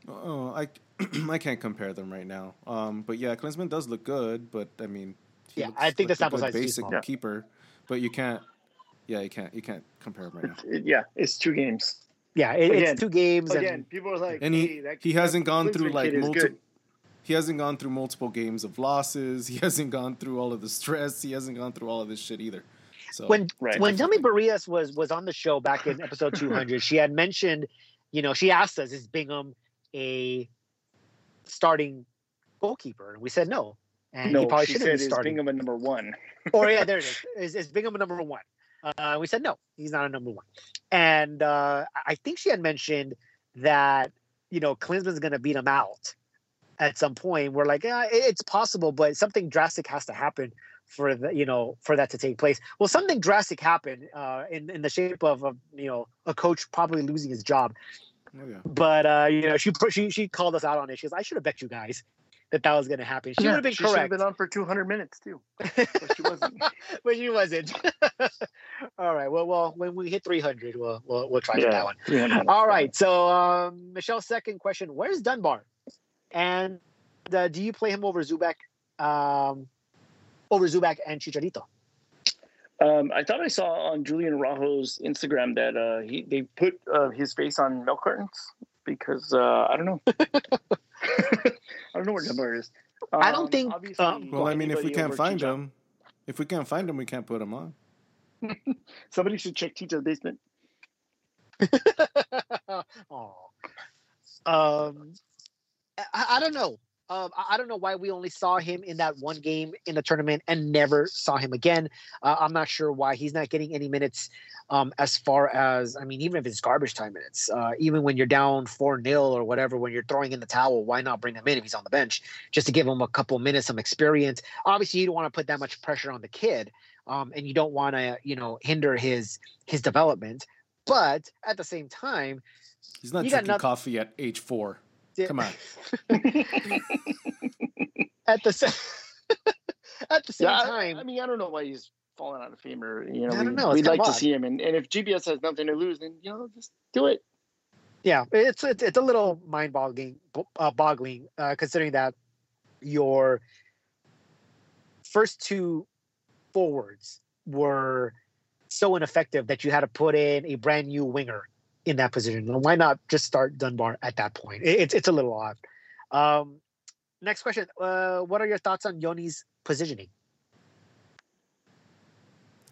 Oh, I I can't compare them right now. Um, but yeah, Klinsmann does look good, but I mean, yeah, I think like the sample size basic keeper, but you can't. Yeah, you can't. You can't compare them right now. It, yeah, it's two games. Yeah, it, again, it's two games. Again, and, people are like, and he hey, he hasn't gone through like multiple. He hasn't gone through multiple games of losses. He hasn't gone through all of the stress. He hasn't gone through all of this shit either. So when right. when Delmi Barrias was was on the show back in episode 200, she had mentioned, you know, she asked us, "Is Bingham a starting goalkeeper?" And we said no. And no, he probably shouldn't be starting. Is Bingham a number one? or yeah, there it is. Is, is Bingham a number one? Uh, we said no, he's not a number one. And uh, I think she had mentioned that you know Klinsmann's going to beat him out at some point. We're like, yeah, it's possible, but something drastic has to happen for the you know for that to take place. Well, something drastic happened uh, in in the shape of, of you know a coach probably losing his job. Oh, yeah. But uh, you know, she she she called us out on it. She goes, "I should have bet you guys that that was going to happen." She yeah, would have been she correct. Should have been on for two hundred minutes too, but she wasn't. but she wasn't. All right. Well, well, when we hit three hundred, we'll, we'll we'll try yeah, that one. All right. So, um, Michelle's second question: Where's Dunbar? And uh, do you play him over Zubak? Um, over Zubak and Chicharito? Um, I thought I saw on Julian Araujo's Instagram that uh, he they put uh, his face on milk cartons because uh, I don't know. I don't know where Dunbar is. Um, I don't um, think. Um, well, I mean, if we can't find Chicha. him, if we can't find him, we can't put him on. Somebody should check Chicha's basement. oh, um, I, I don't know. Um, I don't know why we only saw him in that one game in the tournament and never saw him again. Uh, I'm not sure why he's not getting any minutes. Um, as far as I mean, even if it's garbage time minutes, uh, even when you're down four 0 or whatever, when you're throwing in the towel, why not bring him in if he's on the bench just to give him a couple minutes, some experience? Obviously, you don't want to put that much pressure on the kid, um, and you don't want to, you know, hinder his his development. But at the same time, he's not drinking coffee at age four. Come on. at the same at the same yeah, time. I, I, mean, I don't know why he's falling out of fame or you know. I don't know. We'd like to see him, and, and if GBS has nothing to lose, then you know, just do it. Yeah, it's it's, it's a little mind boggling, uh, boggling, uh, considering that your first two forwards were so ineffective that you had to put in a brand new winger in that position. Why not just start Dunbar at that point? It's it's a little odd. Um, next question: uh, What are your thoughts on Yony's positioning?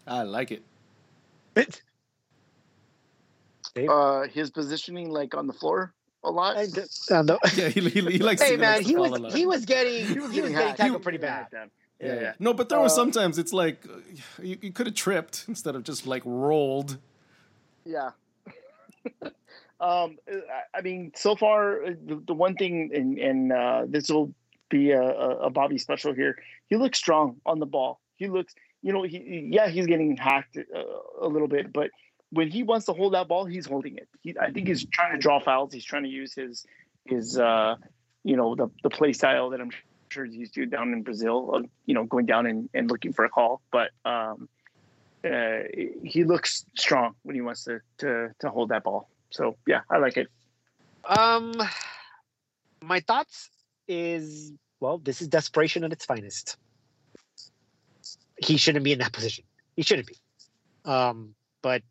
I like it. uh, his positioning, like on the floor, a lot. I, yeah, he, he, he likes. Hey man, he was he was getting he was, he was getting tackled pretty bad. Yeah, yeah. No, but there uh, was sometimes it's like you, you could have tripped instead of just like rolled. Yeah, um, I mean, so far, uh, the, the one thing, and, and uh, this will be a, a, Bobby special here. He looks strong on the ball. He looks, you know, he yeah, he's getting hacked a, uh, a little bit, but when he wants to hold that ball, he's holding it. He, I think he's trying to draw fouls. He's trying to use his his uh, you know the the play style that I'm sure he's used to down in Brazil. You know, going down and, and looking for a call, but um, uh, he looks strong when he wants to to to hold that ball. So yeah, I like it. Um, my thoughts is well, this is desperation at its finest. He shouldn't be in that position. He shouldn't be. Um, but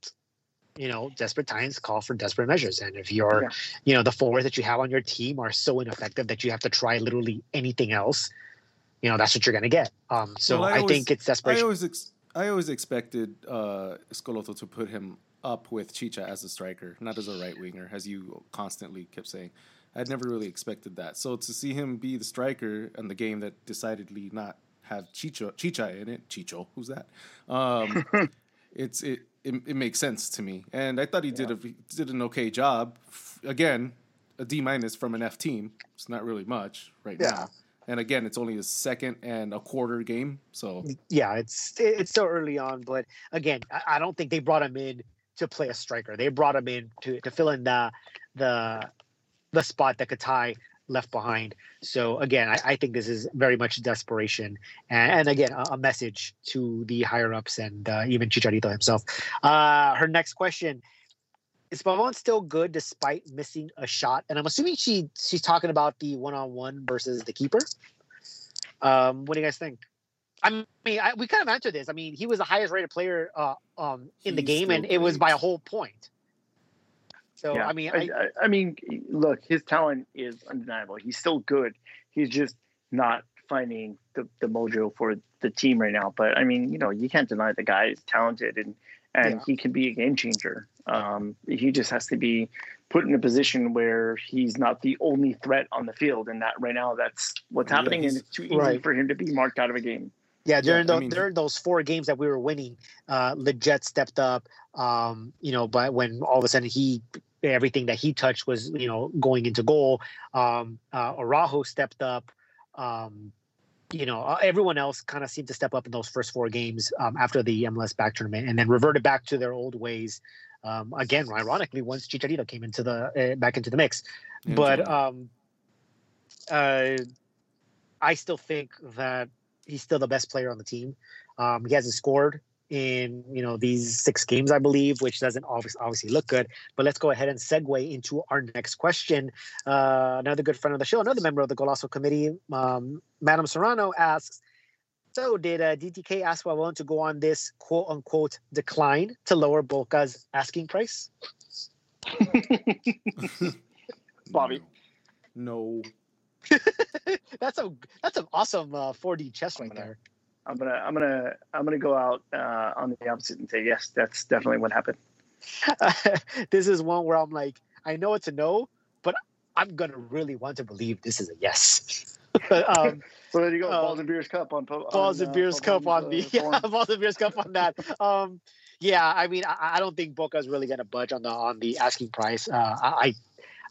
you know, desperate times call for desperate measures. And if you're, yeah. you know, the forwards that you have on your team are so ineffective that you have to try literally anything else, you know, that's what you're going to get. Um, so well, I, I always, think it's desperation. I always ex- I always expected uh, to put him up with Chicha as a striker, not as a right winger, as you constantly kept saying. I'd never really expected that. So to see him be the striker in the game that decidedly not have Chicha Chicha in it, Chicho, who's that? Um, it's it, it, it makes sense to me, and I thought he did a did an okay job. Again, a D minus from an F team. It's not really much right yeah. now. And again, it's only a second and a quarter game, so yeah, it's it's still early on. But again, I, don't think they brought him in to play a striker. They brought him in to, to fill in the the the spot that Katai left behind. So again, I, I, think this is very much desperation, and, and again, a, a, message to the higher ups and uh, even Chicharito himself. Uh, her next question: is Pavon still good despite missing a shot? And I'm assuming she she's talking about the one on one versus the keeper. Um, what do you guys think? I mean, I, we kind of answered this. I mean, he was the highest rated player uh, um, in He's the game, and great. it was by a whole point. So yeah. I mean, I, I, I, mean, look, his talent is undeniable. He's still good. He's just not finding the, the mojo for the team right now. But I mean, you know, you can't deny the guy is talented and and yeah. he can be a game changer. Um, he just has to be put in a position where he's not the only threat on the field, and that right now that's what's happening, yes. and it's too easy right. for him to be marked out of a game. Yeah, during, yeah, the, mean, during those four games that we were winning, uh, Lletget stepped up. Um, you know, but when all of a sudden he everything that he touched was you know going into goal. Um, uh, Araujo stepped up. Um, you know, uh, everyone else kind of seemed to step up in those first four games um, after the MLS back tournament, and then reverted back to their old ways. Um, again, ironically, once Chicharito came into the uh, back into the mix, yeah, but um, uh, I still think that he's still the best player on the team. Um, he hasn't scored in you know these six games, I believe, which doesn't obviously obviously look good. But let's go ahead and segue into our next question. Uh, another good friend of the show, another member of the Golazo committee, um, Madam Serrano asks. So, did uh, DTK ask Pavon to go on this quote unquote decline to lower Boca's asking price? Bobby. No. that's a that's an awesome uh, 4D chess right there. I'm gonna I'm gonna I'm gonna go out uh, on the opposite and say yes, that's definitely what happened. this is one where I'm like, I know it's a no, but I'm gonna really want to believe this is a yes. um, so there you go, um, balls and beers cup on, on balls and uh, beers cup on the yeah, balls and beers cup on that. Um, yeah, I mean, I, I don't think Boca's really gonna budge on the on the asking price. Uh, I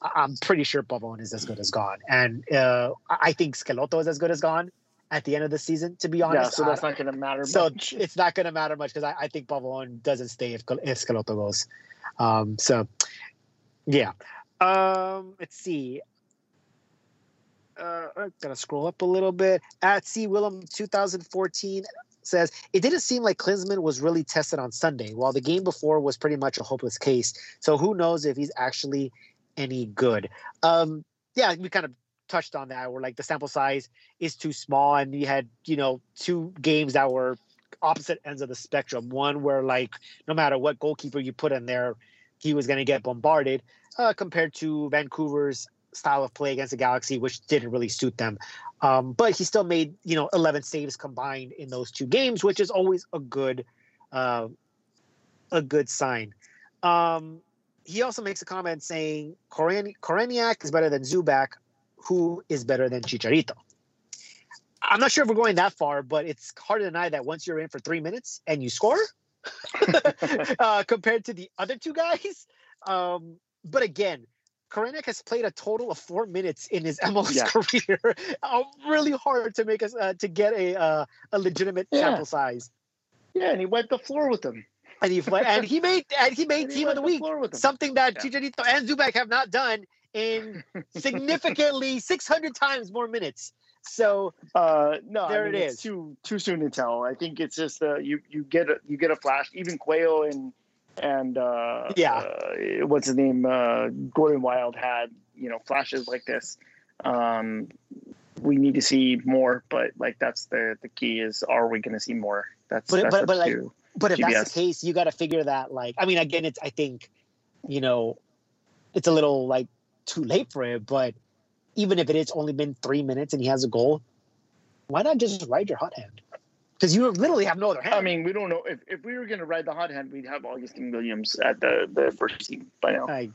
I'm pretty sure Pavon is as good as gone, and uh, I think Schelotto is as good as gone at the end of the season. To be honest, yeah, so that's uh, not going to matter. Much. So much. it's not going to matter much because I, I, think Pavon doesn't stay if if Schelotto goes. Um, so yeah, um, let's see. Uh, gonna scroll up a little bit. At C Willem 2014 says it didn't seem like Klinsmann was really tested on Sunday, while the game before was pretty much a hopeless case. So who knows if he's actually any good? Um, yeah, we kind of touched on that where like the sample size is too small and you had you know two games that were opposite ends of the spectrum one where like no matter what goalkeeper you put in there he was going to get bombarded uh, compared to vancouver's style of play against the galaxy which didn't really suit them um, but he still made you know 11 saves combined in those two games which is always a good uh, a good sign um, he also makes a comment saying Koreniak is better than Zubak who is better than Chicharito. I'm not sure if we're going that far, but it's hard to deny that once you're in for three minutes and you score, uh, compared to the other two guys. Um, but again, Koreniak has played a total of four minutes in his MLS yeah. career. uh, really hard to make us uh, to get a uh, a legitimate yeah. sample size. Yeah, and he wiped the floor with them. And he and he made and he made and team of the week, something that yeah. Chicharito and Zubak have not done in significantly 600 times more minutes. So uh, no, there I mean, it is. Too too soon to tell. I think it's just uh, you you get a, you get a flash. Even Quayle and and uh, yeah, uh, what's his name? Uh, Gordon Wild had you know flashes like this. Um, we need to see more, but like that's the the key is are we going to see more? That's but that's but, but like but if GBS. that's the case, you got to figure that like I mean again, it's I think you know it's a little like too late for it. But even if it is only been three minutes and he has a goal, why not just ride your hot hand? Because you literally have no other hand. I mean, we don't know if, if we were going to ride the hot hand, we'd have Augustine Williams at the, the first team by now. I,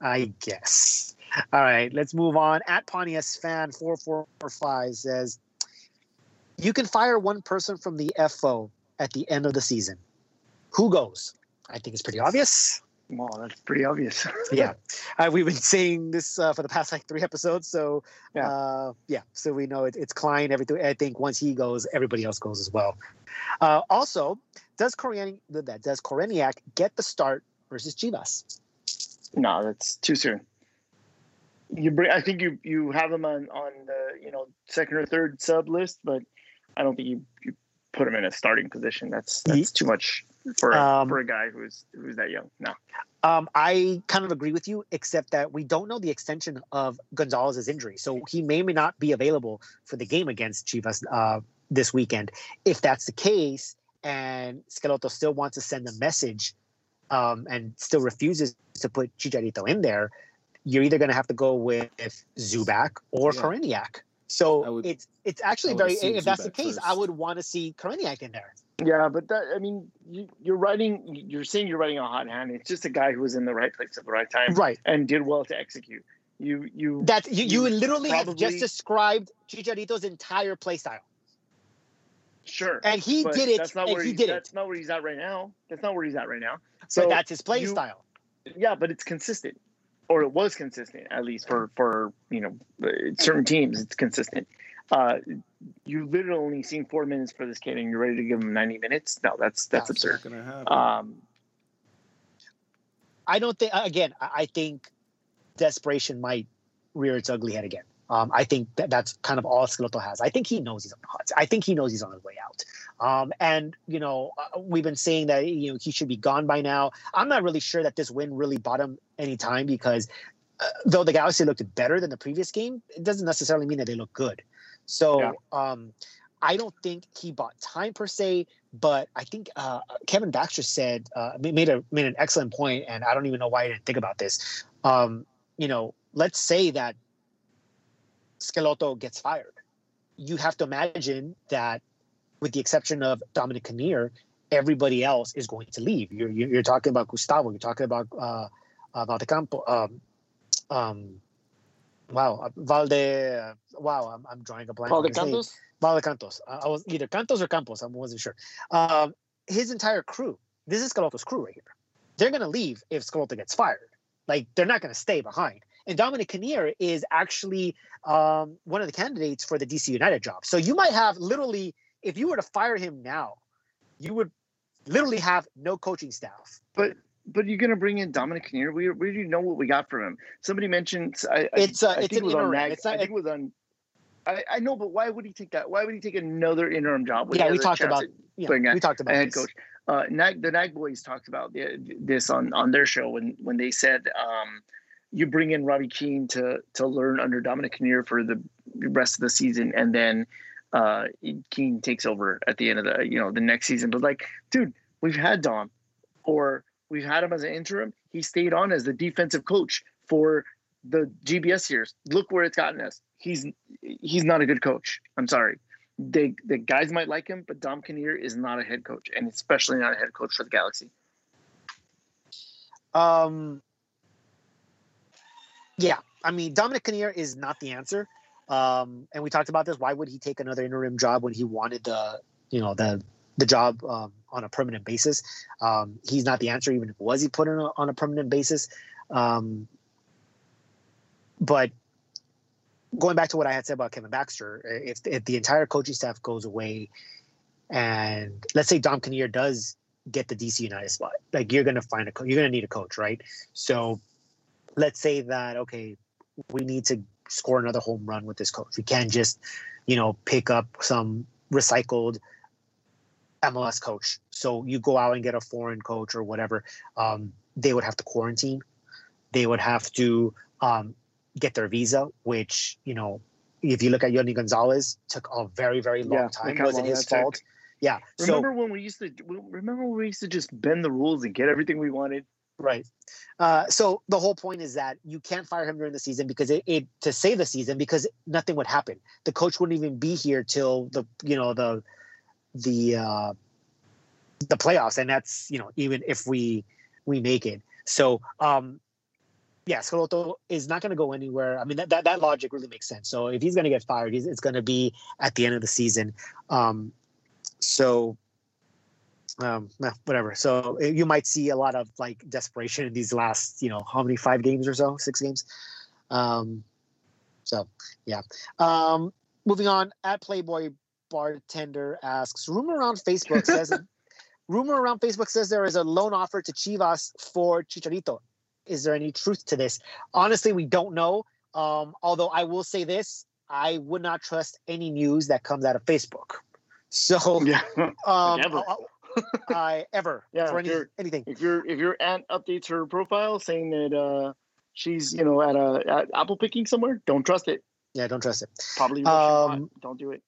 I guess. All right, let's move on. At Pontius fan four four five says, "You can fire one person from the FO at the end of the season. Who goes? I think it's pretty obvious. Well, that's pretty obvious. yeah, uh, we've been saying this uh, for the past like three episodes. So yeah, uh, yeah. So we know it, it's Klein. Everything. I think once he goes, everybody else goes as well. Uh, also, does Koreniak that does Koreniak get the start versus Chivas? No, that's too soon. You bring. I think you you have him on on the you know second or third sub list, but I don't think you, you put him in a starting position. That's that's he, too much for um, for a guy who's who's that young. No. Um, I kind of agree with you, except that we don't know the extension of Gonzalez's injury, so he may or may not be available for the game against Chivas uh, this weekend. If that's the case, and Schelotto still wants to send a message, um, and still refuses to put Chicharito in there, you're either going to have to go with Zubak or yeah. Koreniak. So would, it's it's actually very. If that's the case, first. I would want to see Koreniak in there. Yeah, but that I mean, you, you're writing. You're saying you're writing a hot hand. It's just a guy who was in the right place at the right time, right, and did well to execute. You you that you, you, you literally probably, have just described Chicharito's entire play style. Sure, and he did it. That's not where he, he did That's not where he's at right now. That's not where he's at right now. So but that's his play you, style. Yeah, but it's consistent or it was consistent at least for for you know certain teams. It's consistent. Uh, you literally only seen four minutes for this kid, and you're ready to give him 90 minutes. No, that's that's, that's absurd. Um, I don't think. Again, I think desperation might rear its ugly head again. Um, I think that that's kind of all Schelotto has. I think he knows he's on the hot. I think he knows he's on his way out. Um, and you know, uh, we've been saying that you know he should be gone by now. I'm not really sure that this win really bought him any time because uh, though the Galaxy looked better than the previous game, it doesn't necessarily mean that they look good. So yeah. um, I don't think he bought time per se, but I think uh, Kevin Baxter said uh, made a made an excellent point, and I don't even know why I didn't think about this. Um, you know, let's say that Schelotto gets fired. You have to imagine that, with the exception of Dominic Kinnear, everybody else is going to leave. You're, you're talking about Gustavo. You're talking about uh, uh, Valdecampo. Um, um, wow, uh, Valde. Uh, wow, I'm, I'm drawing a blank. Valde Cantos. Valde Cantos. I, was either Cantos or Campos. I wasn't sure. Um, his entire crew. This is Schelotto's crew right here. They're going to leave if Schelotto gets fired. Like they're not going to stay behind. And Dominic Kinnear is actually um, one of the candidates for the DC United job. So you might have literally, if you were to fire him now, you would literally have no coaching staff. But but you're going to bring in Dominic Kinnear. We, we already know what we got from him. Somebody mentioned I, it's uh, I it's an it interim. Nag, it's not, I think it was on. I, I know, but why would he take that? Why would he take another interim job? Yeah, we talked about. Yeah, we talked about head coach. Uh, Nag, the Nag boys talked about the, this on on their show when when they said um, you bring in Robbie Keane to to learn under Dominic Kinnear for the rest of the season, and then uh, Keane takes over at the end of the you know the next season. But like, dude, we've had Dom, or we've had him as an interim. He stayed on as the defensive coach for the GBS years. Look where it's gotten us. He's he's not a good coach. I'm sorry. They the guys might like him, but Dom Kinnear is not a head coach, and especially not a head coach for the Galaxy. Um, yeah, I mean Dominic Kinnear is not the answer. Um, and we talked about this. Why would he take another interim job when he wanted the, you know, the the job um, on a permanent basis? Um, he's not the answer, even if was he put on a, on a permanent basis. Um, but going back to what I had said about Kevin Baxter, if, if the entire coaching staff goes away, and let's say Dom Kinnear does get the DC United spot, like you're gonna find a co- you're gonna need a coach, right? So let's say that okay, we need to score another home run with this coach. We can't just, you know, pick up some recycled MLS coach. So you go out and get a foreign coach or whatever. Um, they would have to quarantine. They would have to um, get their visa, which you know, if you look at Yony Gonzalez, took a very very long yeah, time. It wasn't his fault. Took. Yeah. Remember so, when we used to remember when we used to just bend the rules and get everything we wanted? Right. Uh, so the whole point is that you can't fire him during the season because it, it, to save the season because nothing would happen. The coach wouldn't even be here till the you know the the uh, the playoffs, and that's you know even if we we make it. So um, yeah, Schelotto is not going to go anywhere. I mean that, that that logic really makes sense. So if he's going to get fired, it's going to be at the end of the season. Um, so um, whatever. So eh, you might see a lot of like desperation in these last, you know, how many five games or so, six games. Um, so yeah. Um, moving on. At Playboy bartender asks, rumor around Facebook says, rumor around Facebook says there is a loan offer to Chivas for Chicharito. Is there any truth to this? Honestly, we don't know. Um, although I will say this, I would not trust any news that comes out of Facebook. So yeah, um, uh, ever yeah, for any, anything. If your if your aunt updates her profile saying that uh, she's you know at a at apple picking somewhere, don't trust it. Yeah, don't trust it. Probably um, don't do it.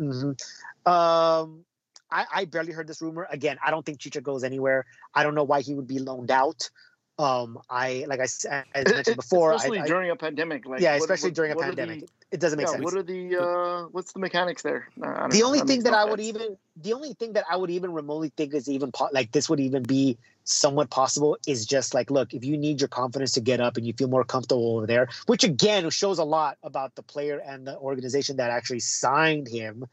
Mm-hmm. Um, I, I barely heard this rumor. Again, I don't think Chicha goes anywhere. I don't know why he would be loaned out. Um, I like I, I mentioned before, especially I, during a pandemic. Like yeah, especially what, during a pandemic, the, it doesn't make yeah, sense. What are the uh, what's the mechanics there? The only thing that I would even, the only thing that I would even remotely think is even po- like this would even be somewhat possible is just like, look, if you need your confidence to get up and you feel more comfortable over there, which again shows a lot about the player and the organization that actually signed him.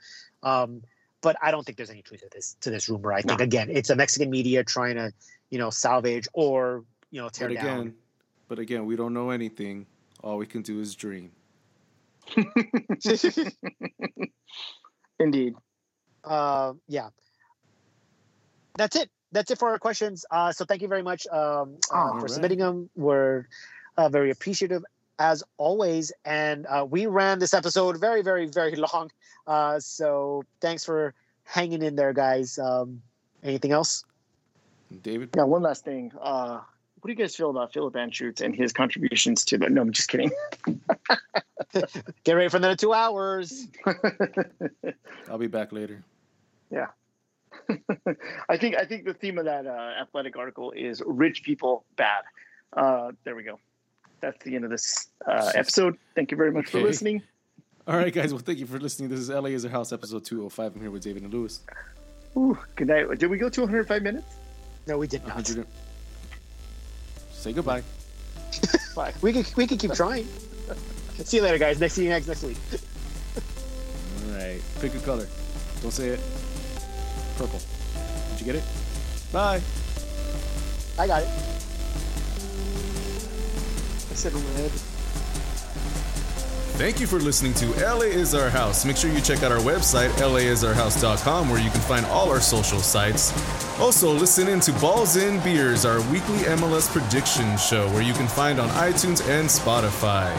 Um, but I don't think there's any truth to this to this rumor. I think no. again, it's a Mexican media trying to, you know, salvage or you know tear but again, down. But again, we don't know anything. All we can do is dream. Indeed. Uh, yeah. That's it. That's it for our questions. Uh, so thank you very much um, uh, for right. submitting them. We're uh, very appreciative as always. And uh, we ran this episode very, very, very long. Uh, so thanks for hanging in there, guys. Um, anything else? David? Yeah, one last thing. What do you guys feel about Philip Anschutz and his contributions to the? No, I'm just kidding. Get ready for another two hours. I'll be back later. Yeah. I think I think the theme of that uh, athletic article is rich people bad. Uh, there we go. That's the end of this uh, episode. Thank you very much okay. for listening. All right, guys. Well, thank you for listening. This is LA is Our House, episode 205. I'm here with David and Lewis. Ooh, good night. Did we go to 105 minutes? No, we did not. 100... Say goodbye. Bye. We can we can keep trying. See you later, guys. Next see you next next week. All right. Pick a color. Don't say it. Purple. Did you get it? Bye. I got it. I said red. Thank you for listening to LA is Our House. Make sure you check out our website, laisourhouse.com, where you can find all our social sites. Also, listen in to Balls in Beers, our weekly MLS prediction show, where you can find on iTunes and Spotify.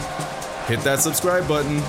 Hit that subscribe button.